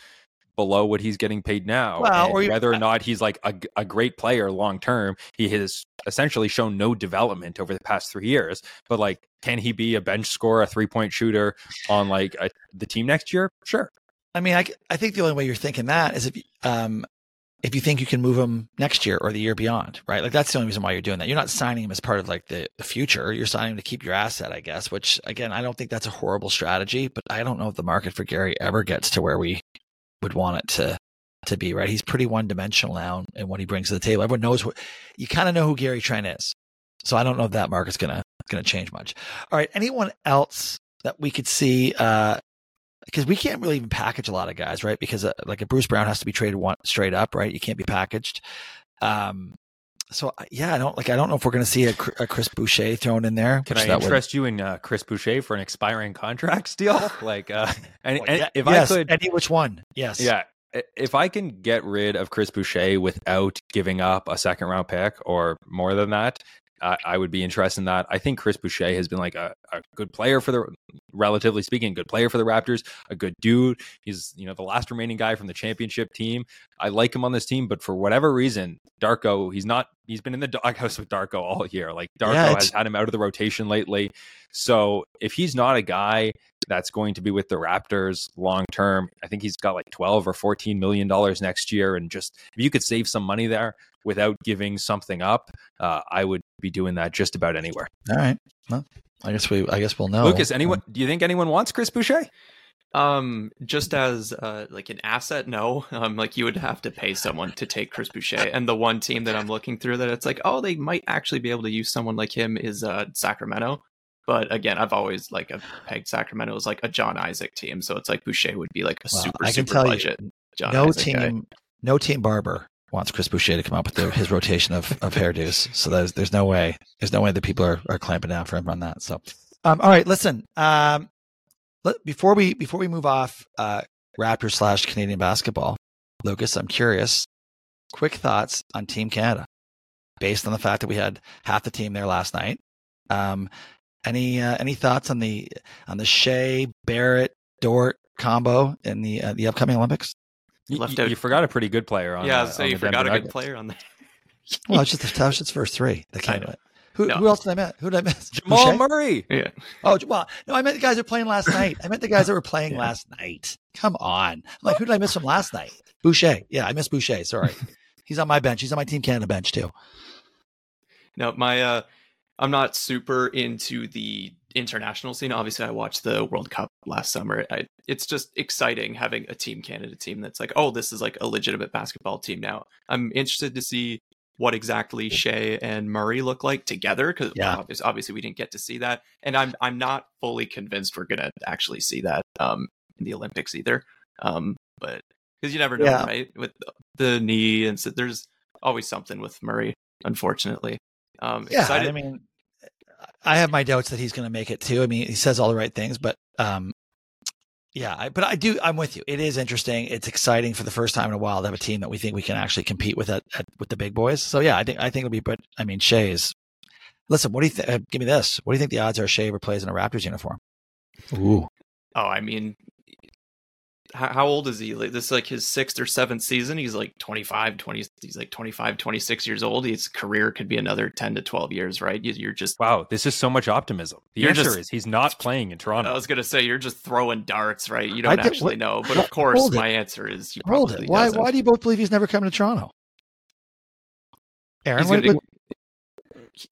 Speaker 2: below what he's getting paid now.
Speaker 1: Well, or you-
Speaker 2: whether or not he's like a, a great player long term, he has essentially shown no development over the past three years. But like, can he be a bench scorer, a three point shooter on like a, the team next year? Sure.
Speaker 1: I mean, I, I think the only way you're thinking that is if um, if you think you can move him next year or the year beyond, right? Like that's the only reason why you're doing that. You're not signing him as part of like the, the future. You're signing him to keep your asset, I guess. Which again, I don't think that's a horrible strategy, but I don't know if the market for Gary ever gets to where we would want it to to be. Right? He's pretty one dimensional now in what he brings to the table. Everyone knows what you kind of know who Gary Trent is, so I don't know if that market's gonna gonna change much. All right, anyone else that we could see? uh because we can't really even package a lot of guys, right? Because uh, like a Bruce Brown has to be traded one straight up, right? You can't be packaged. Um, so yeah, I don't like. I don't know if we're going to see a, a Chris Boucher thrown in there.
Speaker 2: Can I
Speaker 1: that would-
Speaker 2: interest you in uh, Chris Boucher for an expiring contract *laughs* deal? *sighs* Like, uh, and,
Speaker 1: Well, yeah,
Speaker 2: if
Speaker 1: yes,
Speaker 2: I could,
Speaker 1: any which one? Yes.
Speaker 2: Yeah. If I can get rid of Chris Boucher without giving up a second round pick or more than that, I I would be interested in that. I think Chris Boucher has been like a, a good player for the, relatively speaking, good player for the Raptors, a good dude. He's, you know, the last remaining guy from the championship team. I like him on this team, but for whatever reason, Darko, he's not, he's been in the *laughs* doghouse with Darko all year. Like Darko
Speaker 1: Yeah,
Speaker 2: has had him out of the rotation lately. So if he's not a guy that's going to be with the Raptors long term. I think he's got like 12 or 14 million dollars next year and just if you could save some money there without giving something up, uh, I would be doing that just about anywhere.
Speaker 1: All right. Well, I guess we. I guess we'll know.
Speaker 2: Lucas, anyone do you think anyone wants Chris Boucher?
Speaker 3: Um, just as uh, like an asset, no. Um, like you would have to pay someone to take Chris Boucher, and the one team that I'm looking through that it's like, oh, they might actually be able to use someone like him is uh Sacramento. But again, I've always like I've pegged Sacramento as like a John Isaac team, so it's like Boucher would be like a
Speaker 1: Well,
Speaker 3: super
Speaker 1: I can
Speaker 3: super
Speaker 1: tell you,
Speaker 3: budget. John
Speaker 1: no
Speaker 3: Isaac guy.
Speaker 1: team. No team barber wants Chris Boucher to come up with the, his rotation of, of hairdos. So there's there's no way. There's no way that people are, are clamping down for him on that. So, um, all right. Listen. Um, let, before we before we move off uh, Raptors slash Canadian basketball, Lucas, I'm curious. Quick thoughts on Team Canada, based on the fact that we had half the team there last night. Um, any uh, any thoughts on the on the Shai Barrett Dort combo in the uh, the upcoming Olympics?
Speaker 2: You,
Speaker 3: Left
Speaker 2: you-
Speaker 3: out-
Speaker 2: you forgot a pretty good player on
Speaker 3: yeah,
Speaker 2: uh,
Speaker 3: so
Speaker 2: on
Speaker 3: you
Speaker 2: the
Speaker 3: forgot
Speaker 2: Denver
Speaker 3: a good
Speaker 2: Nuggets.
Speaker 3: player on there. *laughs*
Speaker 1: Well, it's just the that was just first three that came
Speaker 3: I know.
Speaker 1: Who,
Speaker 3: No.
Speaker 1: who else did I miss? Who did I miss? *laughs*
Speaker 2: Jamal
Speaker 1: Boucher?
Speaker 2: Murray.
Speaker 3: Yeah,
Speaker 1: Oh, well, no, I meant the guys that were playing last *laughs* night. I meant the guys that were playing
Speaker 3: Yeah.
Speaker 1: last night. Come on. I'm like, who did I miss from last night? Boucher. Yeah, I missed Boucher. Sorry. He's on my bench. He's on my Team Canada bench too.
Speaker 3: no, my uh, I'm not super into the international scene. Obviously, I watched the World Cup last summer. I, it's just exciting having a Team Canada team that's like, oh, this is like a legitimate basketball team now. I'm interested to see what exactly Shai and Murray look like together because
Speaker 1: Yeah.
Speaker 3: obviously, obviously we didn't get to see that, and I'm I'm not fully convinced we're gonna actually see that um, in the Olympics either. Um, but because you never know,
Speaker 1: Yeah.
Speaker 3: right? With the, knee and so there's always something with Murray, unfortunately. Um,
Speaker 1: Yeah,
Speaker 3: excited.
Speaker 1: I mean, I have my doubts that he's going to make it too. I mean, he says all the right things, but um, yeah, I, but I do. I'm with you. It is interesting. It's exciting for the first time in a while to have a team that we think we can actually compete with at, at with the big boys. So yeah, I think I think it'll be. But I mean, Shai is. Listen, what do you think? Uh, give me this. What do you think the odds are Shai ever plays in a Raptors uniform? Ooh,
Speaker 3: Oh, I mean, how, how old is he? Like, this is like his sixth or seventh season. He's like 25, 20, he's like 25, 26 years old. His career could be another 10 to 12 years, right? You, you're just,
Speaker 2: Wow, this is so much optimism. The answer
Speaker 3: just-
Speaker 2: is he's not playing in Toronto.
Speaker 3: I was going to say, you're just throwing darts, right? You don't
Speaker 1: did-
Speaker 3: actually
Speaker 1: what-
Speaker 3: know. But of course, my answer is he
Speaker 1: hold
Speaker 3: probably
Speaker 1: it. Why?
Speaker 3: doesn't.
Speaker 1: Why do you both believe he's never coming to Toronto? Aaron,
Speaker 3: He's
Speaker 1: what,
Speaker 3: gonna-
Speaker 1: what-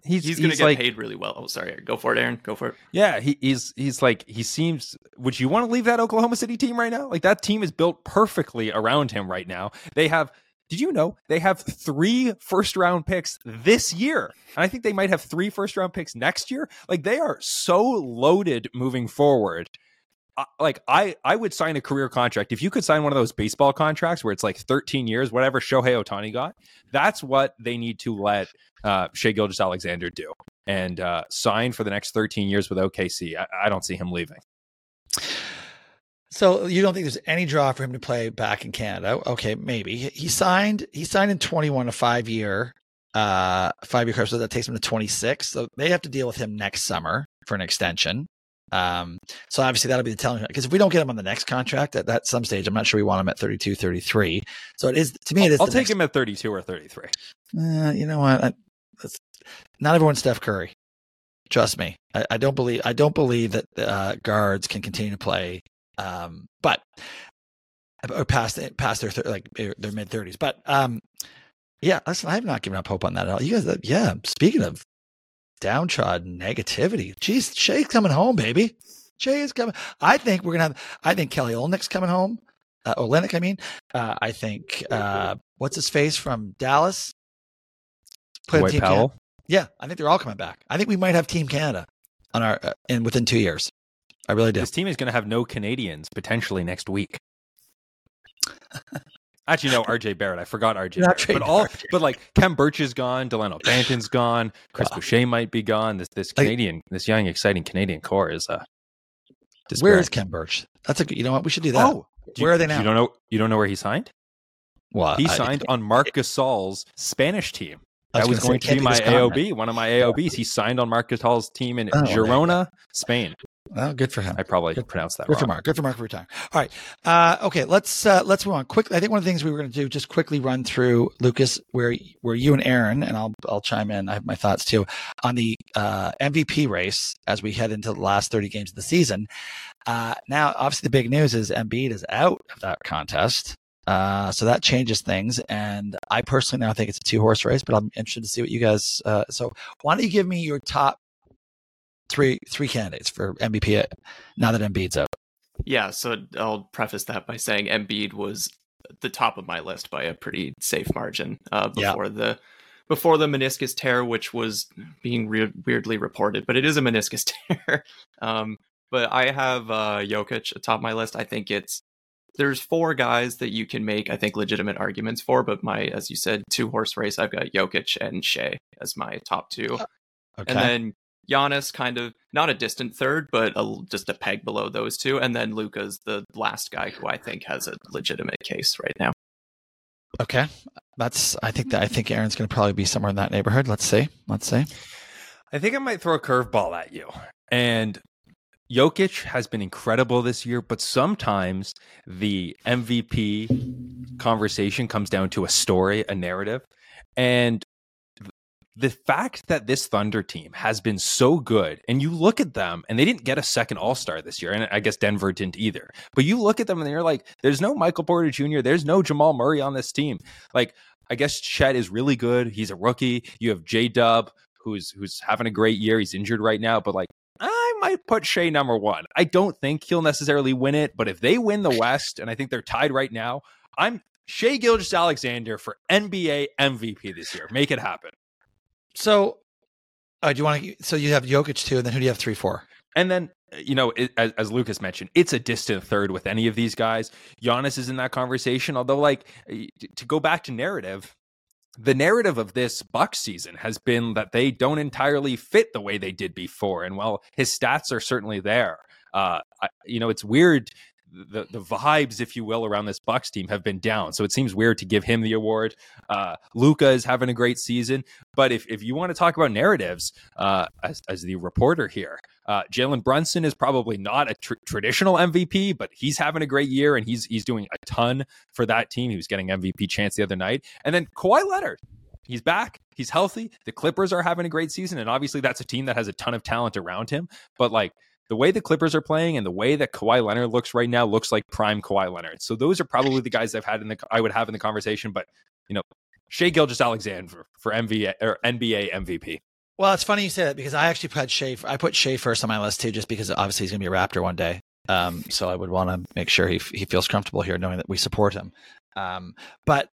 Speaker 2: he's
Speaker 3: He's, going to
Speaker 2: he's
Speaker 3: get
Speaker 2: like,
Speaker 3: paid really well. Oh, sorry. Go for it, Aaron. Go for it.
Speaker 2: Yeah, he, he's he's like he seems. Would you want to leave that Oklahoma City team right now? Like that team is built perfectly around him right now. They have. Did you know they have three first round picks this year? And I think they might have three first round picks next year. Like they are so loaded moving forward. Like I, I would sign a career contract if you could sign one of those baseball contracts where it's like 13 years, whatever Shohei Ohtani got. That's what they need to let uh, Shai Gilgeous Alexander do. and uh, sign for the next 13 years with OKC. I, I don't see him leaving.
Speaker 1: So you don't think there's any draw for him to play back in Canada? Okay, maybe he signed. He signed in 21 a five year, uh, five year contract. so that takes him to 26. So they have to deal with him next summer for an extension. Um, so obviously that'll be the telling because if we don't get him on the next contract at that some stage, I'm not sure we want him at 32, 33. So it is to me. It is.
Speaker 2: I'll take next, him at 32 or 33.
Speaker 1: Uh, you know what? I, not everyone's Steph Curry. Trust me. I, I, don't believe. I don't believe that uh, guards can continue to play. Um, but or past past their like their mid 30s. But um, yeah, listen, I have not given up hope on that at all. You guys, yeah. Speaking of downtrodden negativity. Jeez, Shai's coming home, baby. Shai is coming. I think we're gonna have. I think Kelly Olynyk's coming home. Uh, Olynyk, I mean. Uh, I think uh, what's his face from Dallas.
Speaker 2: Play Team Powell.
Speaker 1: Canada. Yeah, I think they're all coming back. I think we might have Team Canada on our uh, in within two years. I really do.
Speaker 2: This team is going to have no Canadians potentially next week. Actually, no, RJ Barrett. I forgot RJ. Barrett. But all, but like Khem Birch is gone, Delano Banton's gone, Chris uh, Boucher might be gone. This this Canadian, like, this young, exciting Canadian core is uh.
Speaker 1: Where is Khem Birch? That's a you know what we should do that. Oh, where
Speaker 2: you,
Speaker 1: are they now?
Speaker 2: You don't know. You don't know where he signed.
Speaker 1: Well,
Speaker 2: he signed I, *laughs* on Marc Gasol's Spanish team. That was, was going to be my AOB, one of my AOBs. He signed on Marc Gasol's team in oh, Girona, Spain.
Speaker 1: Well, good for him.
Speaker 2: I probably good, pronounced that
Speaker 1: good
Speaker 2: wrong.
Speaker 1: for Mark. Good for Mark for retiring. All right. Uh, okay. Let's uh, let's move on quickly. I think one of the things we were going to do just quickly run through Lucas, where where you and Aaron, and I'll I'll chime in. I have my thoughts too on the uh, MVP race as we head into the last thirty games of the season. Uh, now, obviously, the big news is Embiid is out of that contest. Uh, so that changes things. And I personally now think it's a two horse race, but I'm interested to see what you guys. Uh, so why don't you give me your top three three candidates for MVP now that Embiid's out.
Speaker 3: Yeah, so I'll preface that by saying Embiid was the top of my list by a pretty safe margin uh, before yeah. the before the meniscus tear, which was being re- weirdly reported, but it is a meniscus *laughs* tear. um, but I have uh, Jokic atop my list. I think it's there's four guys that you can make, I think, legitimate arguments for. But my, as you said, two horse race, I've got Jokic and Shai as my top two. Uh, okay. And then Giannis kind of not a distant third, but a, just a peg below those two, and then Luka's the last guy who I think has a legitimate case right now.
Speaker 1: Okay, that's I think that I think Aaron's going to probably be somewhere in that neighborhood. Let's see, let's see.
Speaker 2: I think I might throw a curveball at you, and Jokic has been incredible this year, but sometimes the MVP conversation comes down to a story, a narrative. And the fact that this Thunder team has been so good, and you look at them, and they didn't get a second All Star this year, and I guess Denver didn't either. But you look at them, and you're like, there's no Michael Porter Jr., there's no Jamal Murray on this team. Like, I guess Chet is really good. He's a rookie. You have J Dub, who's who's having a great year. He's injured right now, but like, I might put Shai number one. I don't think he'll necessarily win it, but if they win the West, and I think they're tied right now, I'm Shai Gilgeous-Alexander for NBA MVP this year. Make it happen.
Speaker 1: So, uh, do you want to? So you have Jokic too, and then who do you have three, four?
Speaker 2: And then uh, you know, it, as, as, Lucas mentioned, it's a distant third with any of these guys. Giannis is in that conversation. Although, like to go back to narrative, the narrative of this Buck season has been that they don't entirely fit the way they did before. And while his stats are certainly there, uh, I, you know, it's weird the the vibes, if you will, around this Bucks team have been down. So it seems weird to give him the award. Uh, Luka is having a great season, but if if you want to talk about narratives, uh, as as the reporter here, uh, Jalen Brunson is probably not a tr- traditional MVP, but he's having a great year and he's he's doing a ton for that team. He was getting MVP chance the other night, and then Kawhi Leonard. He's back. He's healthy. The Clippers are having a great season, and obviously that's a team that has a ton of talent around him. But like the way the Clippers are playing and the way that Kawhi Leonard looks right now looks like prime Kawhi Leonard. So those are probably the guys I've had in the I would have in the conversation. But you know, Shai Gilgeous-Alexander for NBA or NBA MVP.
Speaker 1: Well, it's funny you say that because I actually put Shai. I put Shai first on my list too, just because obviously he's going to be a Raptor one day. Um, so I would want to make sure he he feels comfortable here, knowing that we support him. Um, but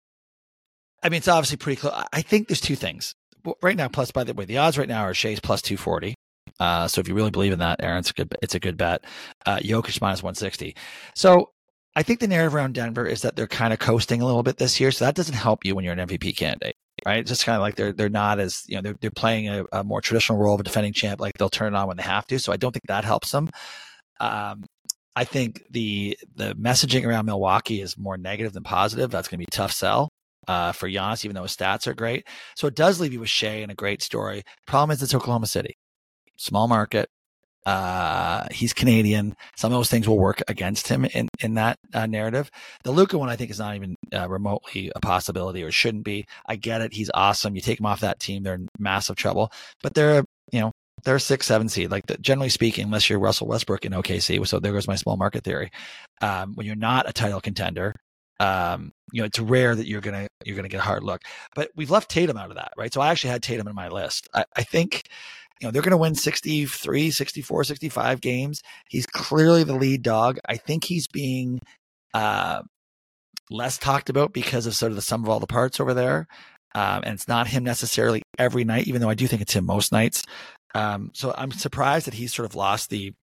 Speaker 1: I mean, it's obviously pretty close. I think there's two things right now. Plus, by the way, the odds right now are Shai's plus two forty. Uh, so if you really believe in that, Aaron, it's a good, it's a good bet. Uh, Jokic minus 160. So I think the narrative around Denver is that they're kind of coasting a little bit this year. So that doesn't help you when you're an MVP candidate. right? Just kind of like they're they're not as you know they're they're playing a, a, more traditional role of a defending champ. Like they'll turn it on when they have to. So I don't think that helps them. Um, I think the the messaging around Milwaukee is more negative than positive. That's going to be tough sell uh, for Giannis, even though his stats are great. So it does leave you with Shai and a great story. Problem is, it's Oklahoma City, small market. Uh, he's Canadian. Some of those things will work against him in in that uh, narrative. The Luka one, I think, is not even uh, remotely a possibility, or shouldn't be. I get it. He's awesome. You take him off that team, they're in massive trouble. But they're you know they're six, seven seed. Like the, generally speaking, unless you're Russell Westbrook in OKC, so there goes my small market theory. Um, when you're not a title contender, um, you know it's rare that you're gonna you're gonna get a hard look. But we've left Tatum out of that, right? So I actually had Tatum in my list. I, I think you know, they're going to win 63, 64, 65 games. He's clearly the lead dog. I think he's being uh, less talked about because of sort of the sum of all the parts over there. Um, and it's not him necessarily every night, even though I do think it's him most nights. Um, so I'm surprised that he's sort of lost the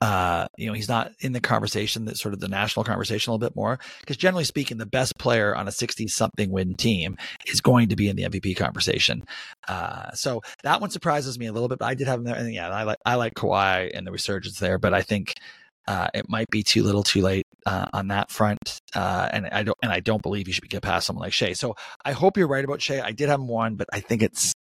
Speaker 1: uh, you know, he's not in the conversation that sort of the national conversation a little bit more because generally speaking, the best player on a 60 something win team is going to be in the MVP conversation. Uh, so that one surprises me a little bit, but I did have him there. And yeah, I like, I like Kawhi and the resurgence there, but I think, uh, it might be too little too late, uh, on that front. Uh, and I don't, and I don't believe you should get past someone like Shai. So I hope you're right about Shai. I did have him one, but I think it's,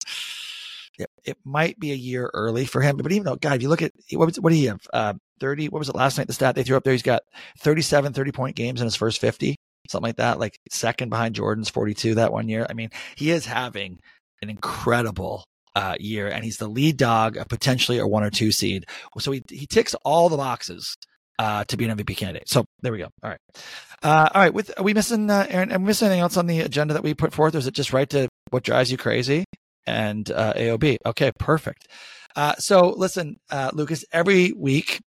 Speaker 1: it, might be a year early for him. But even though, God, if you look at what, was, what do you have? Uh, 30, what was it last night? The stat they threw up there, he's got 37 30 point games in his first 50, something like that, like second behind Jordan's 42 that one year. I mean, he is having an incredible uh, year, and he's the lead dog, of potentially a one or two seed. So he, he ticks all the boxes uh, to be an MVP candidate. So there we go. All right. Uh, all right. With, are we missing, uh, Aaron, are we missing anything else on the agenda that we put forth? Or is it just right to what drives you crazy? And uh, AOB. Okay, perfect. Uh, so listen, uh, Lucas, every week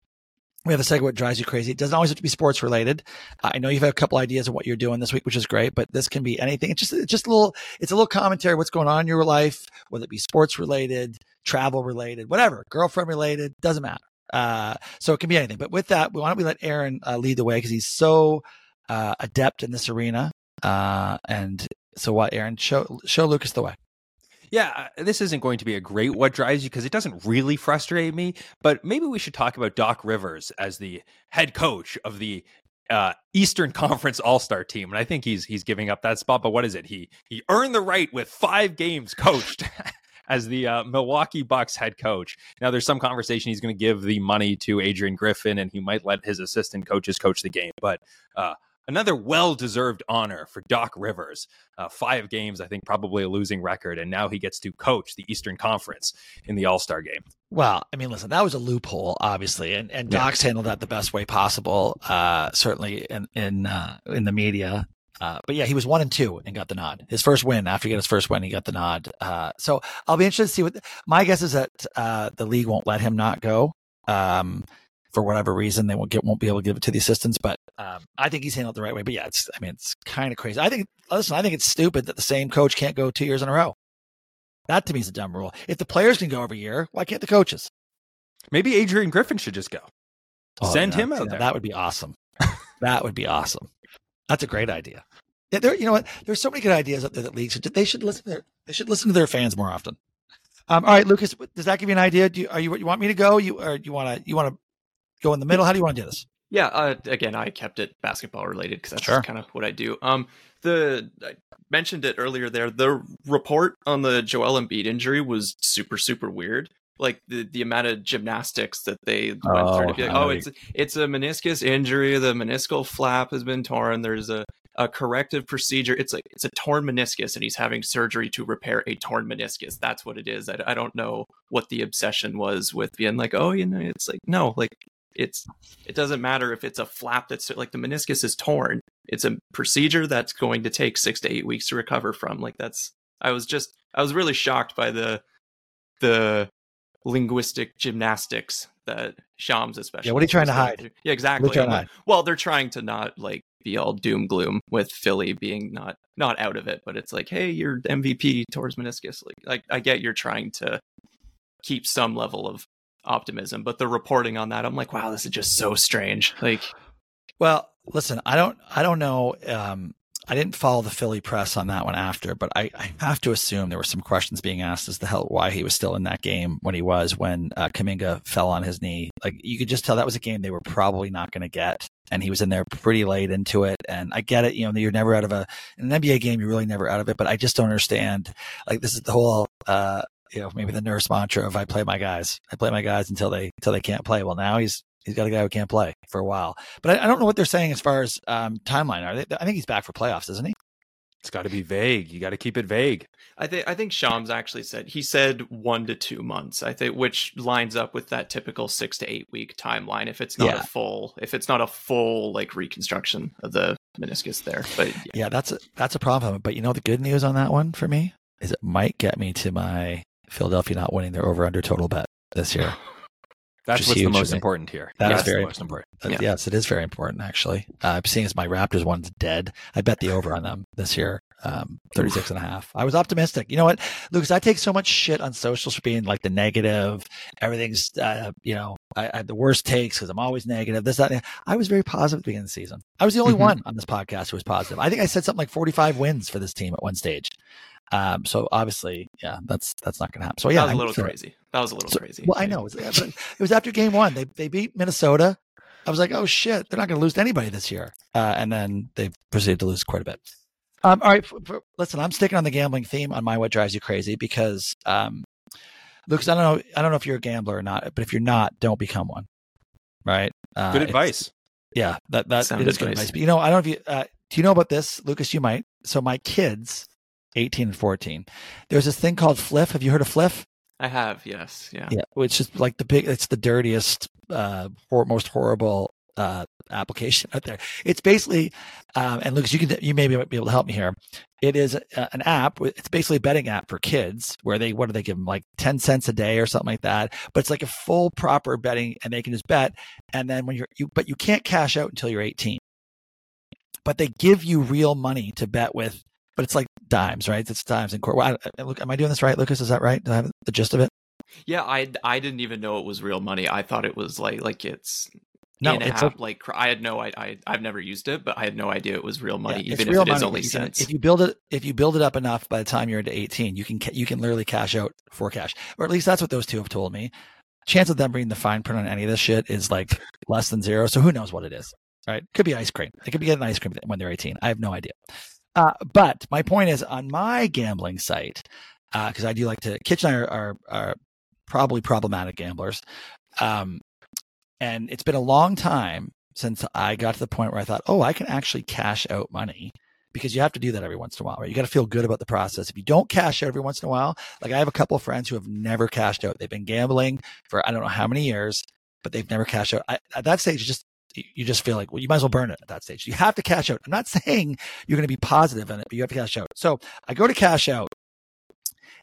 Speaker 1: we have a segment what drives you crazy. It doesn't always have to be sports related. I know you've had a couple ideas of what you're doing this week, which is great, but this can be anything. It's just, it's just a little, it's a little commentary. What's going on in your life, whether it be sports related, travel related, whatever, girlfriend related, doesn't matter. Uh, so it can be anything. But with that, why don't we let Aaron uh, lead the way because he's so uh, adept in this arena. Uh, and so, what, Aaron, show show Lucas the way.
Speaker 2: Yeah, uh, this isn't going to be a great what drives you because it doesn't really frustrate me. But maybe we should talk about Doc Rivers as the head coach of the uh, Eastern *laughs* Conference All Star team, and I think he's he's giving up that spot. But what is it? He he earned the right with five games coached. *laughs* as the uh, Milwaukee Bucks head coach. Now, there's some conversation he's going to give the money to Adrian Griffin, and he might let his assistant coaches coach the game. But uh, another well deserved honor for Doc Rivers. Uh, five games, I think, probably a losing record. And now he gets to coach the Eastern Conference in the All Star game.
Speaker 1: Well, I mean, listen, that was a loophole, obviously, and and Doc's yeah. handled that the best way possible. Uh, certainly in in uh, in the media. Uh, but yeah, he was one and two and got the nod. His first win after he got his first win, he got the nod. Uh, so I'll be interested to see what. The, my guess is that uh, the league won't let him not go. Um, for whatever reason they won't get won't be able to give it to the assistants. But um, I think he's handled the right way. But yeah, it's I mean it's kind of crazy. I think listen, I think it's stupid that the same coach can't go two years in a row. That to me is a dumb rule. If the players can go every year, why can't the coaches?
Speaker 2: Maybe Adrian Griffin should just go. Oh, Send yeah, him out there.
Speaker 1: That would be awesome. that would be awesome. That's a great idea. Yeah, there, you know what? There's so many good ideas out there that leagues they should listen to their they should listen to their fans more often. Um, all right, Lucas, does that give you an idea? Do you, are you you want me to go? You or you want to you want to go in the middle? How do you want to do this?
Speaker 3: Yeah, uh, again, I kept it basketball related because that's sure. kind of what I do. Um, the I mentioned it earlier there. The report on the Joel Embiid injury was super super weird. Like the, the amount of gymnastics that they went oh, through to be like, oh, it's it's a meniscus injury. The meniscal flap has been torn. There's a a corrective procedure. It's like it's a torn meniscus, and he's having surgery to repair a torn meniscus. That's what it is. I, I don't know what the obsession was with being like, oh, you know, it's like no, like it's it doesn't matter if it's a flap that's like the meniscus is torn. It's a procedure that's going to take six to eight weeks to recover from. Like that's I was just I was really shocked by the the linguistic gymnastics that Shams especially.
Speaker 1: Yeah, what are you trying to hide?
Speaker 3: Yeah, exactly. Like, well, they're trying to not like be all doom gloom with Philly being not not out of it, but it's like, hey, you're MVP towards meniscus. Like, like I get you're trying to keep some level of optimism. But the reporting on that, I'm like, wow, this is just so strange. Like,
Speaker 1: well, listen, I don't, I don't know. Um, I didn't follow the Philly press on that one after, but I, I have to assume there were some questions being asked as to hell why he was still in that game when he was when uh, Kuminga fell on his knee. Like you could just tell that was a game they were probably not going to get, and he was in there pretty late into it. And I get it, you know, you're never out of a an NBA game, you're really never out of it. But I just don't understand. Like this is the whole. Uh, you know, maybe the nurse mantra of I play my guys. I play my guys until they until they can't play. Well, now he's he's got a guy who can't play for a while. But I, I don't know what they're saying as far as um, timeline. Are they? I think he's back for playoffs, isn't he?
Speaker 2: It's got to be vague. You got to keep it vague.
Speaker 3: I think I think Shams actually said he said one to two months. I think which lines up with that typical six to eight week timeline. If it's not
Speaker 1: Yeah.
Speaker 3: a full, if it's not a full like reconstruction of the meniscus there, but yeah.
Speaker 1: Yeah, that's a, that's a problem. But you know, the good news on that one for me is it might get me to my Philadelphia not winning their over under total bet this year. *laughs*
Speaker 2: That's
Speaker 1: is
Speaker 2: what's the most important here.
Speaker 1: That is
Speaker 2: That's the
Speaker 1: very
Speaker 2: most important.
Speaker 1: Uh,
Speaker 3: Yeah.
Speaker 1: Yes, it is very important actually. Uh, seeing as my Raptors one's dead, I bet the over on them this year, um, 36 and a half. I was optimistic. You know what, Lucas, I take so much shit on socials for being like the negative, everything's, uh, you know, I, I have the worst takes because I'm always negative, this, that. I was very positive at the beginning of the season. I was the only
Speaker 2: Mhm.
Speaker 1: one on this podcast who was positive. I think I said something like 45 wins for this team at one stage. Um, so obviously, yeah, that's, that's not going to happen. So yeah,
Speaker 3: that was a little
Speaker 1: for it.
Speaker 3: crazy. That was a little
Speaker 1: So-
Speaker 3: crazy.
Speaker 1: Well, I know. It was, it was after game one. They they beat Minnesota. I was like, oh shit, they're not going to lose to anybody this year. Uh, and then they proceeded to lose quite a bit. Um, all right, f- f- listen, I'm sticking on the gambling theme on my what drives you crazy because, um, Lucas, I don't know, I don't know if you're a gambler or not, but if you're not, don't become one. Right? Uh,
Speaker 2: Good advice.
Speaker 1: Yeah, that that
Speaker 3: Sound
Speaker 1: it is good
Speaker 3: advice.
Speaker 1: advice. But you know, I don't know if you uh, do you know about this, Lucas? You might. So my kids, 18 and 14, there's this thing called Fliff. Have you heard of Fliff?
Speaker 3: I have, yes, yeah.
Speaker 1: Yeah, which is like the big. It's the dirtiest, uh, hor- most horrible uh, application out there. It's basically, um, and Lucas, you can you maybe might be able to help me here. It is a, an app. It's basically a betting app for kids where they what do they give them like ten cents a day or something like that. But it's like a full proper betting, and they can just bet. And then when you're you, but you can't cash out until you're 18. But they give you real money to bet with. But it's like dimes, right? It's dimes in court. Well, I, look, am I doing this right, Lucas? Is that right? Do I have the gist of it?
Speaker 3: Yeah, I I didn't even know it was real money. I thought it was like like it's
Speaker 1: No,
Speaker 3: in
Speaker 1: it's
Speaker 3: app.
Speaker 1: a-
Speaker 3: like I had no I, I I've never used it, but I had no idea it was real money,
Speaker 1: Yeah,
Speaker 3: even if
Speaker 1: real
Speaker 3: it is
Speaker 1: money,
Speaker 3: only
Speaker 1: you can-
Speaker 3: cents.
Speaker 1: If you build it, if you build it up enough, by the time you're into 18, you can you can literally cash out for cash, or at least that's what those two have told me. Chance of them reading the fine print on any of this shit is like less than zero. So who knows what it is, right? Could be ice cream. They could be getting ice cream when they're 18. I have no idea. Uh, but my point is, on my gambling site, because I do like to, Kitch and I are, are, are probably problematic gamblers, um, and it's been a long time since I got to the point where I thought, oh, I can actually cash out money because you have to do that every once in a while, right? You got to feel good about the process. If you don't cash out every once in a while, like I have a couple of friends who have never cashed out. They've been gambling for I don't know how many years, but they've never cashed out. I, at that stage, just you just feel like well, you might as well burn it at that stage. You have to cash out. I'm not *laughs* saying you're going to be positive in it, but you have to cash out. So I go to cash out,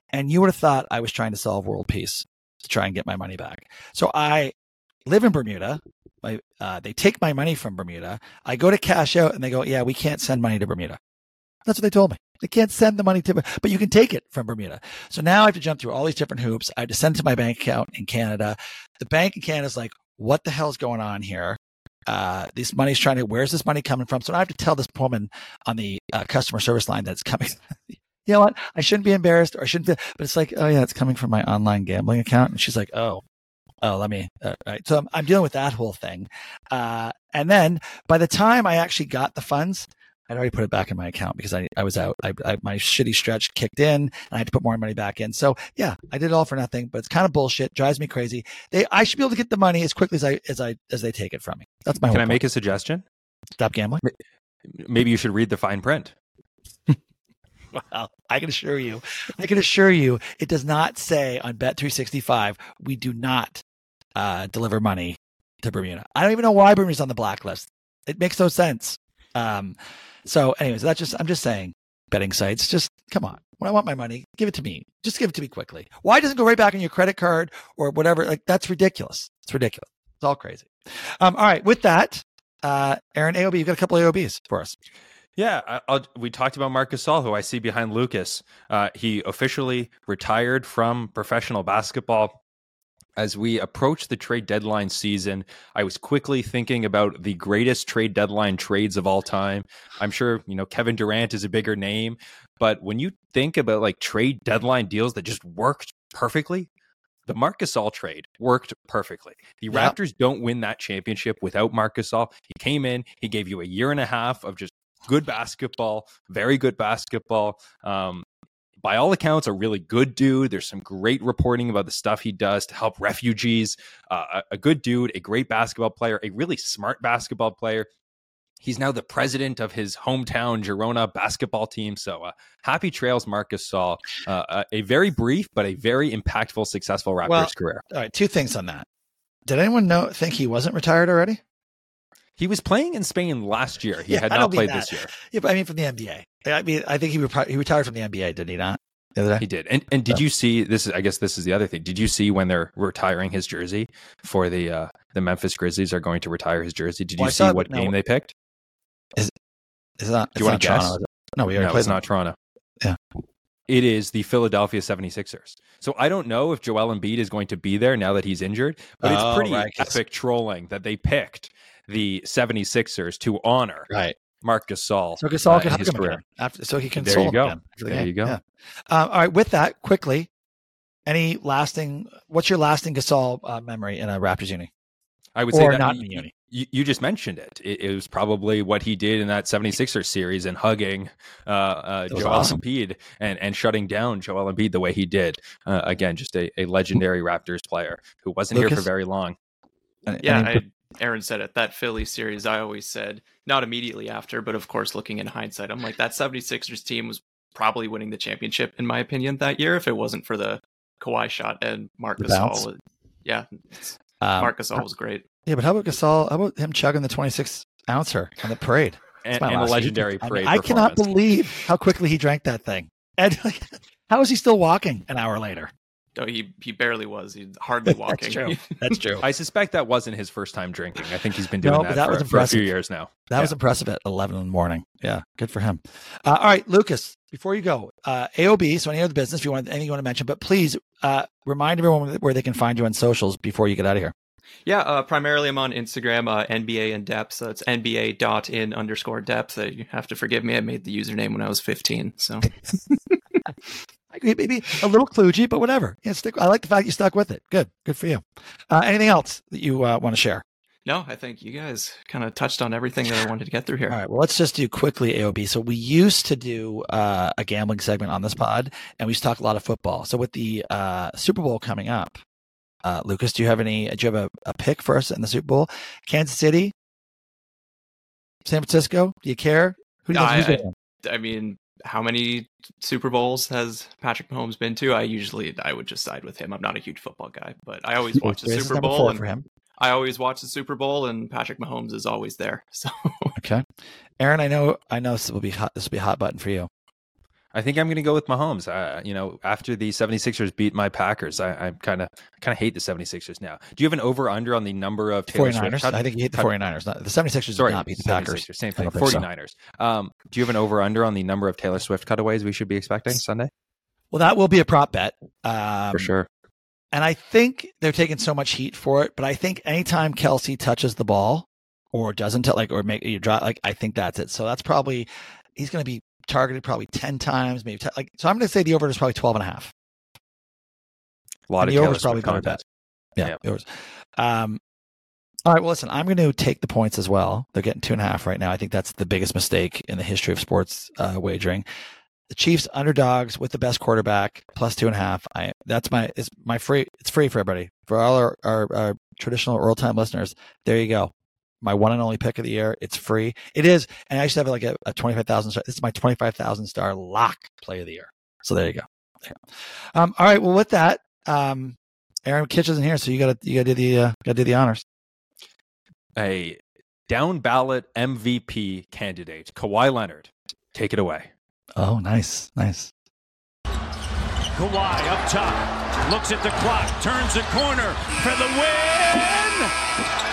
Speaker 1: and you would have thought I was trying to solve world peace to try and get my money back. So I live in Bermuda. My, uh, they take my money from Bermuda. I go to cash out and they go, yeah, we can't send money to Bermuda. That's what they told me. They can't send the money to, but you can take it from Bermuda. So now I have to jump through all these different hoops. I have to send it to my bank account in Canada. The bank in Canada is like, what the hell's going on here? Uh, this money's trying to, where's this money coming from? So I have to tell this woman on the uh, customer service line that's coming. *laughs* you know what? I shouldn't be embarrassed or I shouldn't be, but it's like, oh yeah, it's coming from my online gambling account. And she's like, oh, oh, let me, uh, right. So I'm, I'm dealing with that whole thing. Uh, and then by the time I actually got the funds, I'd already put it back in my account because I, I was out. I, I, my shitty stretch kicked in and I had to put more money back in. So yeah, I did it all for nothing, but it's kind of bullshit. Drives me crazy. They, I should be able to get the money as quickly as I, as I, as they take it from me. That's my
Speaker 2: Can I
Speaker 1: point.
Speaker 2: make a suggestion?
Speaker 1: Stop gambling.
Speaker 2: Maybe you should read the fine print. *laughs*
Speaker 1: Well, I can assure you, I can assure you, it does not say on Bet365 we do not uh, deliver money to Bermuda. I don't even know why Bermuda's on the blacklist. It makes no sense. Um, so, anyways, that's just I'm just saying, betting sites, just come on. When I want my money, give it to me. Just give it to me quickly. Why doesn't it go right back on your credit card or whatever? Like that's ridiculous. It's ridiculous. It's all crazy. Um, all right, with that, uh, Aaron AOB, you've got a couple AOBs for us.
Speaker 2: Yeah, I'll, we talked about Marcus Gasol, who I see behind Lucas. Uh, he officially retired from professional basketball. As we approach the trade deadline season, I was quickly thinking about the greatest trade deadline trades of all time. I'm sure, you know, Kevin Durant is a bigger name, but when you think about like trade deadline deals that just worked perfectly, the Marc Gasol trade worked perfectly. The yep. Raptors don't win that championship without Marc Gasol. He came in, he gave you a year and a half of just good basketball, very good basketball. Um, by all accounts, a really good dude. There's some great reporting about the stuff he does to help refugees. Uh, a, a good dude, a great basketball player, a really smart basketball player. He's now the president of his hometown Girona basketball team. So uh, happy trails, Marcus Gasol. Uh, a very brief but a very impactful, successful Raptors well, career.
Speaker 1: All right, two things on that. Did anyone know think he wasn't retired already?
Speaker 2: He was playing in Spain last year. He yeah, had not played this year.
Speaker 1: Yeah, but I mean from the NBA. I mean, I think he, re- he retired from the NBA, did he not?
Speaker 2: He did. And and did you see this? Is I guess this is the other thing. Did you see when they're retiring his jersey for the uh, the Memphis Grizzlies are going to retire his jersey? Did you well, see what no, game they picked?
Speaker 1: Is is that?
Speaker 2: Do you want to guess? Toronto,
Speaker 1: no, we already
Speaker 2: no. It's not Toronto.
Speaker 1: Yeah.
Speaker 2: It is the Philadelphia 76ers. So I don't know if Joel Embiid is going to be there now that he's injured, but it's oh, pretty right, epic trolling that they picked the 76ers to honor
Speaker 1: right.
Speaker 2: Marc Gasol.
Speaker 1: So Gasol uh, can hug him again after, so he can
Speaker 2: there you go.
Speaker 1: The
Speaker 2: there
Speaker 1: game.
Speaker 2: you go.
Speaker 1: Yeah. Um, all right. With that, quickly, any lasting? What's your lasting Gasol uh, memory in a Raptors uni?
Speaker 2: I would
Speaker 1: or
Speaker 2: say that
Speaker 1: not in uni.
Speaker 2: You, you, just mentioned it. it. it. was probably what he did in that 76ers series and hugging uh, uh, Joel awesome. Embiid and, and shutting down Joel Embiid the way he did. Uh, again, just a, a legendary Raptors player who wasn't Lucas? here for very long.
Speaker 3: Yeah, I, Aaron said it. That Philly series, I always said, not immediately after, but of course, looking in hindsight, I'm like, that 76ers team was probably winning the championship, in my opinion, that year if it wasn't for the Kawhi shot and Marc Gasol. Yeah, um, Marc Gasol was great.
Speaker 1: Yeah, but how about Gasol? How about him chugging the 26 ouncer on the parade?
Speaker 2: and, and a legendary parade.
Speaker 1: I, mean, I cannot believe how quickly he drank that thing. And *laughs* how is he still walking an hour later?
Speaker 3: No, he he barely was. He's hardly walking.
Speaker 1: That's true. *laughs* That's true.
Speaker 2: I suspect that wasn't his first time drinking. I think he's been doing no, that, that, for, was impressive. for a few years now.
Speaker 1: That yeah. was impressive at 11 in the morning. Yeah, good for him. Uh, all right, Lucas, before you go, uh, AOB, so any other business, if you want anything you want to mention, but please uh, remind everyone where they can find you on socials before you get out of here.
Speaker 3: Yeah, uh, primarily I'm on Instagram, uh, NBA in depth. So it's NBA dot in underscore depth. Uh, you have to forgive me. I made the username when I was 15. So *laughs*
Speaker 1: maybe a little kludgy, but whatever. Yeah, stick. I like the fact you stuck with it. Good, good for you. Uh, anything else that you uh, want to share?
Speaker 3: No, I think you guys kind of touched on everything that I wanted to get through here.
Speaker 1: All right. Well, let's just do quickly AOB. So we used to do uh, a gambling segment on this pod, and we used to talk a lot of football. So with the uh, Super Bowl coming up, uh, Lucas, do you have any? Do you have a, a pick for us in the Super Bowl? Kansas City, San Francisco. Do you care?
Speaker 3: Who do you I, I, I mean, how many Super Bowls has Patrick Mahomes been to? I usually I would just side with him. I'm not a huge football guy, but I always *laughs* watch the Super Bowl and for him. I always watch the Super Bowl and Patrick Mahomes is always there. *laughs* So
Speaker 1: okay, Aaron, I know I know this will be hot. This will be hot button for you.
Speaker 2: I think I'm going to go with Mahomes. Uh, you know, after the 76ers beat my Packers, I kind of kind of hate the 76ers now. Do you have an over under on the number of Taylor
Speaker 1: 49ers?
Speaker 2: Swift?
Speaker 1: I think you hate the 49ers. Not, the 76ers Sorry, did not beat the Packers.
Speaker 2: Same thing. 49ers. So. Um, do you have an over under on the number of Taylor Swift cutaways we should be expecting Sunday?
Speaker 1: Well, that will be a prop bet. Um,
Speaker 2: for sure.
Speaker 1: And I think they're taking so much heat for it, but I think anytime Kelsey touches the ball or doesn't like or make you drop like I think that's it. So that's probably he's going to be targeted probably 10 times, maybe 10, like, so I'm going to say the over is probably 12 and a half.
Speaker 2: A lot
Speaker 1: and
Speaker 2: of
Speaker 1: the over is probably better bet. Yeah. yeah. Um, all right. Well, listen, I'm going to take the points as well. They're getting two and a half right now. I think that's the biggest mistake in the history of sports uh, wagering. The Chiefs underdogs with the best quarterback plus two and a half. I that's my it's my free. It's free for everybody for all our, our, our traditional old time listeners. There you go my one and only pick of the year. It's free. It is, and I used to have like a, a twenty five thousand star. This is my twenty five thousand star lock play of the year. So there you go. There you go. Um, all right. Well, with that, um, Aaron Kitch isn't here, so you gotta you gotta do the uh, gotta do the honors.
Speaker 2: A down ballot MVP candidate, Kawhi Leonard. Take it away.
Speaker 1: Oh, nice, nice.
Speaker 4: Kawhi up top, looks at the clock, turns the corner for the win.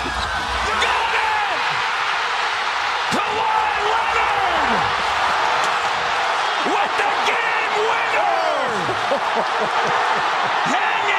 Speaker 4: *laughs* winner!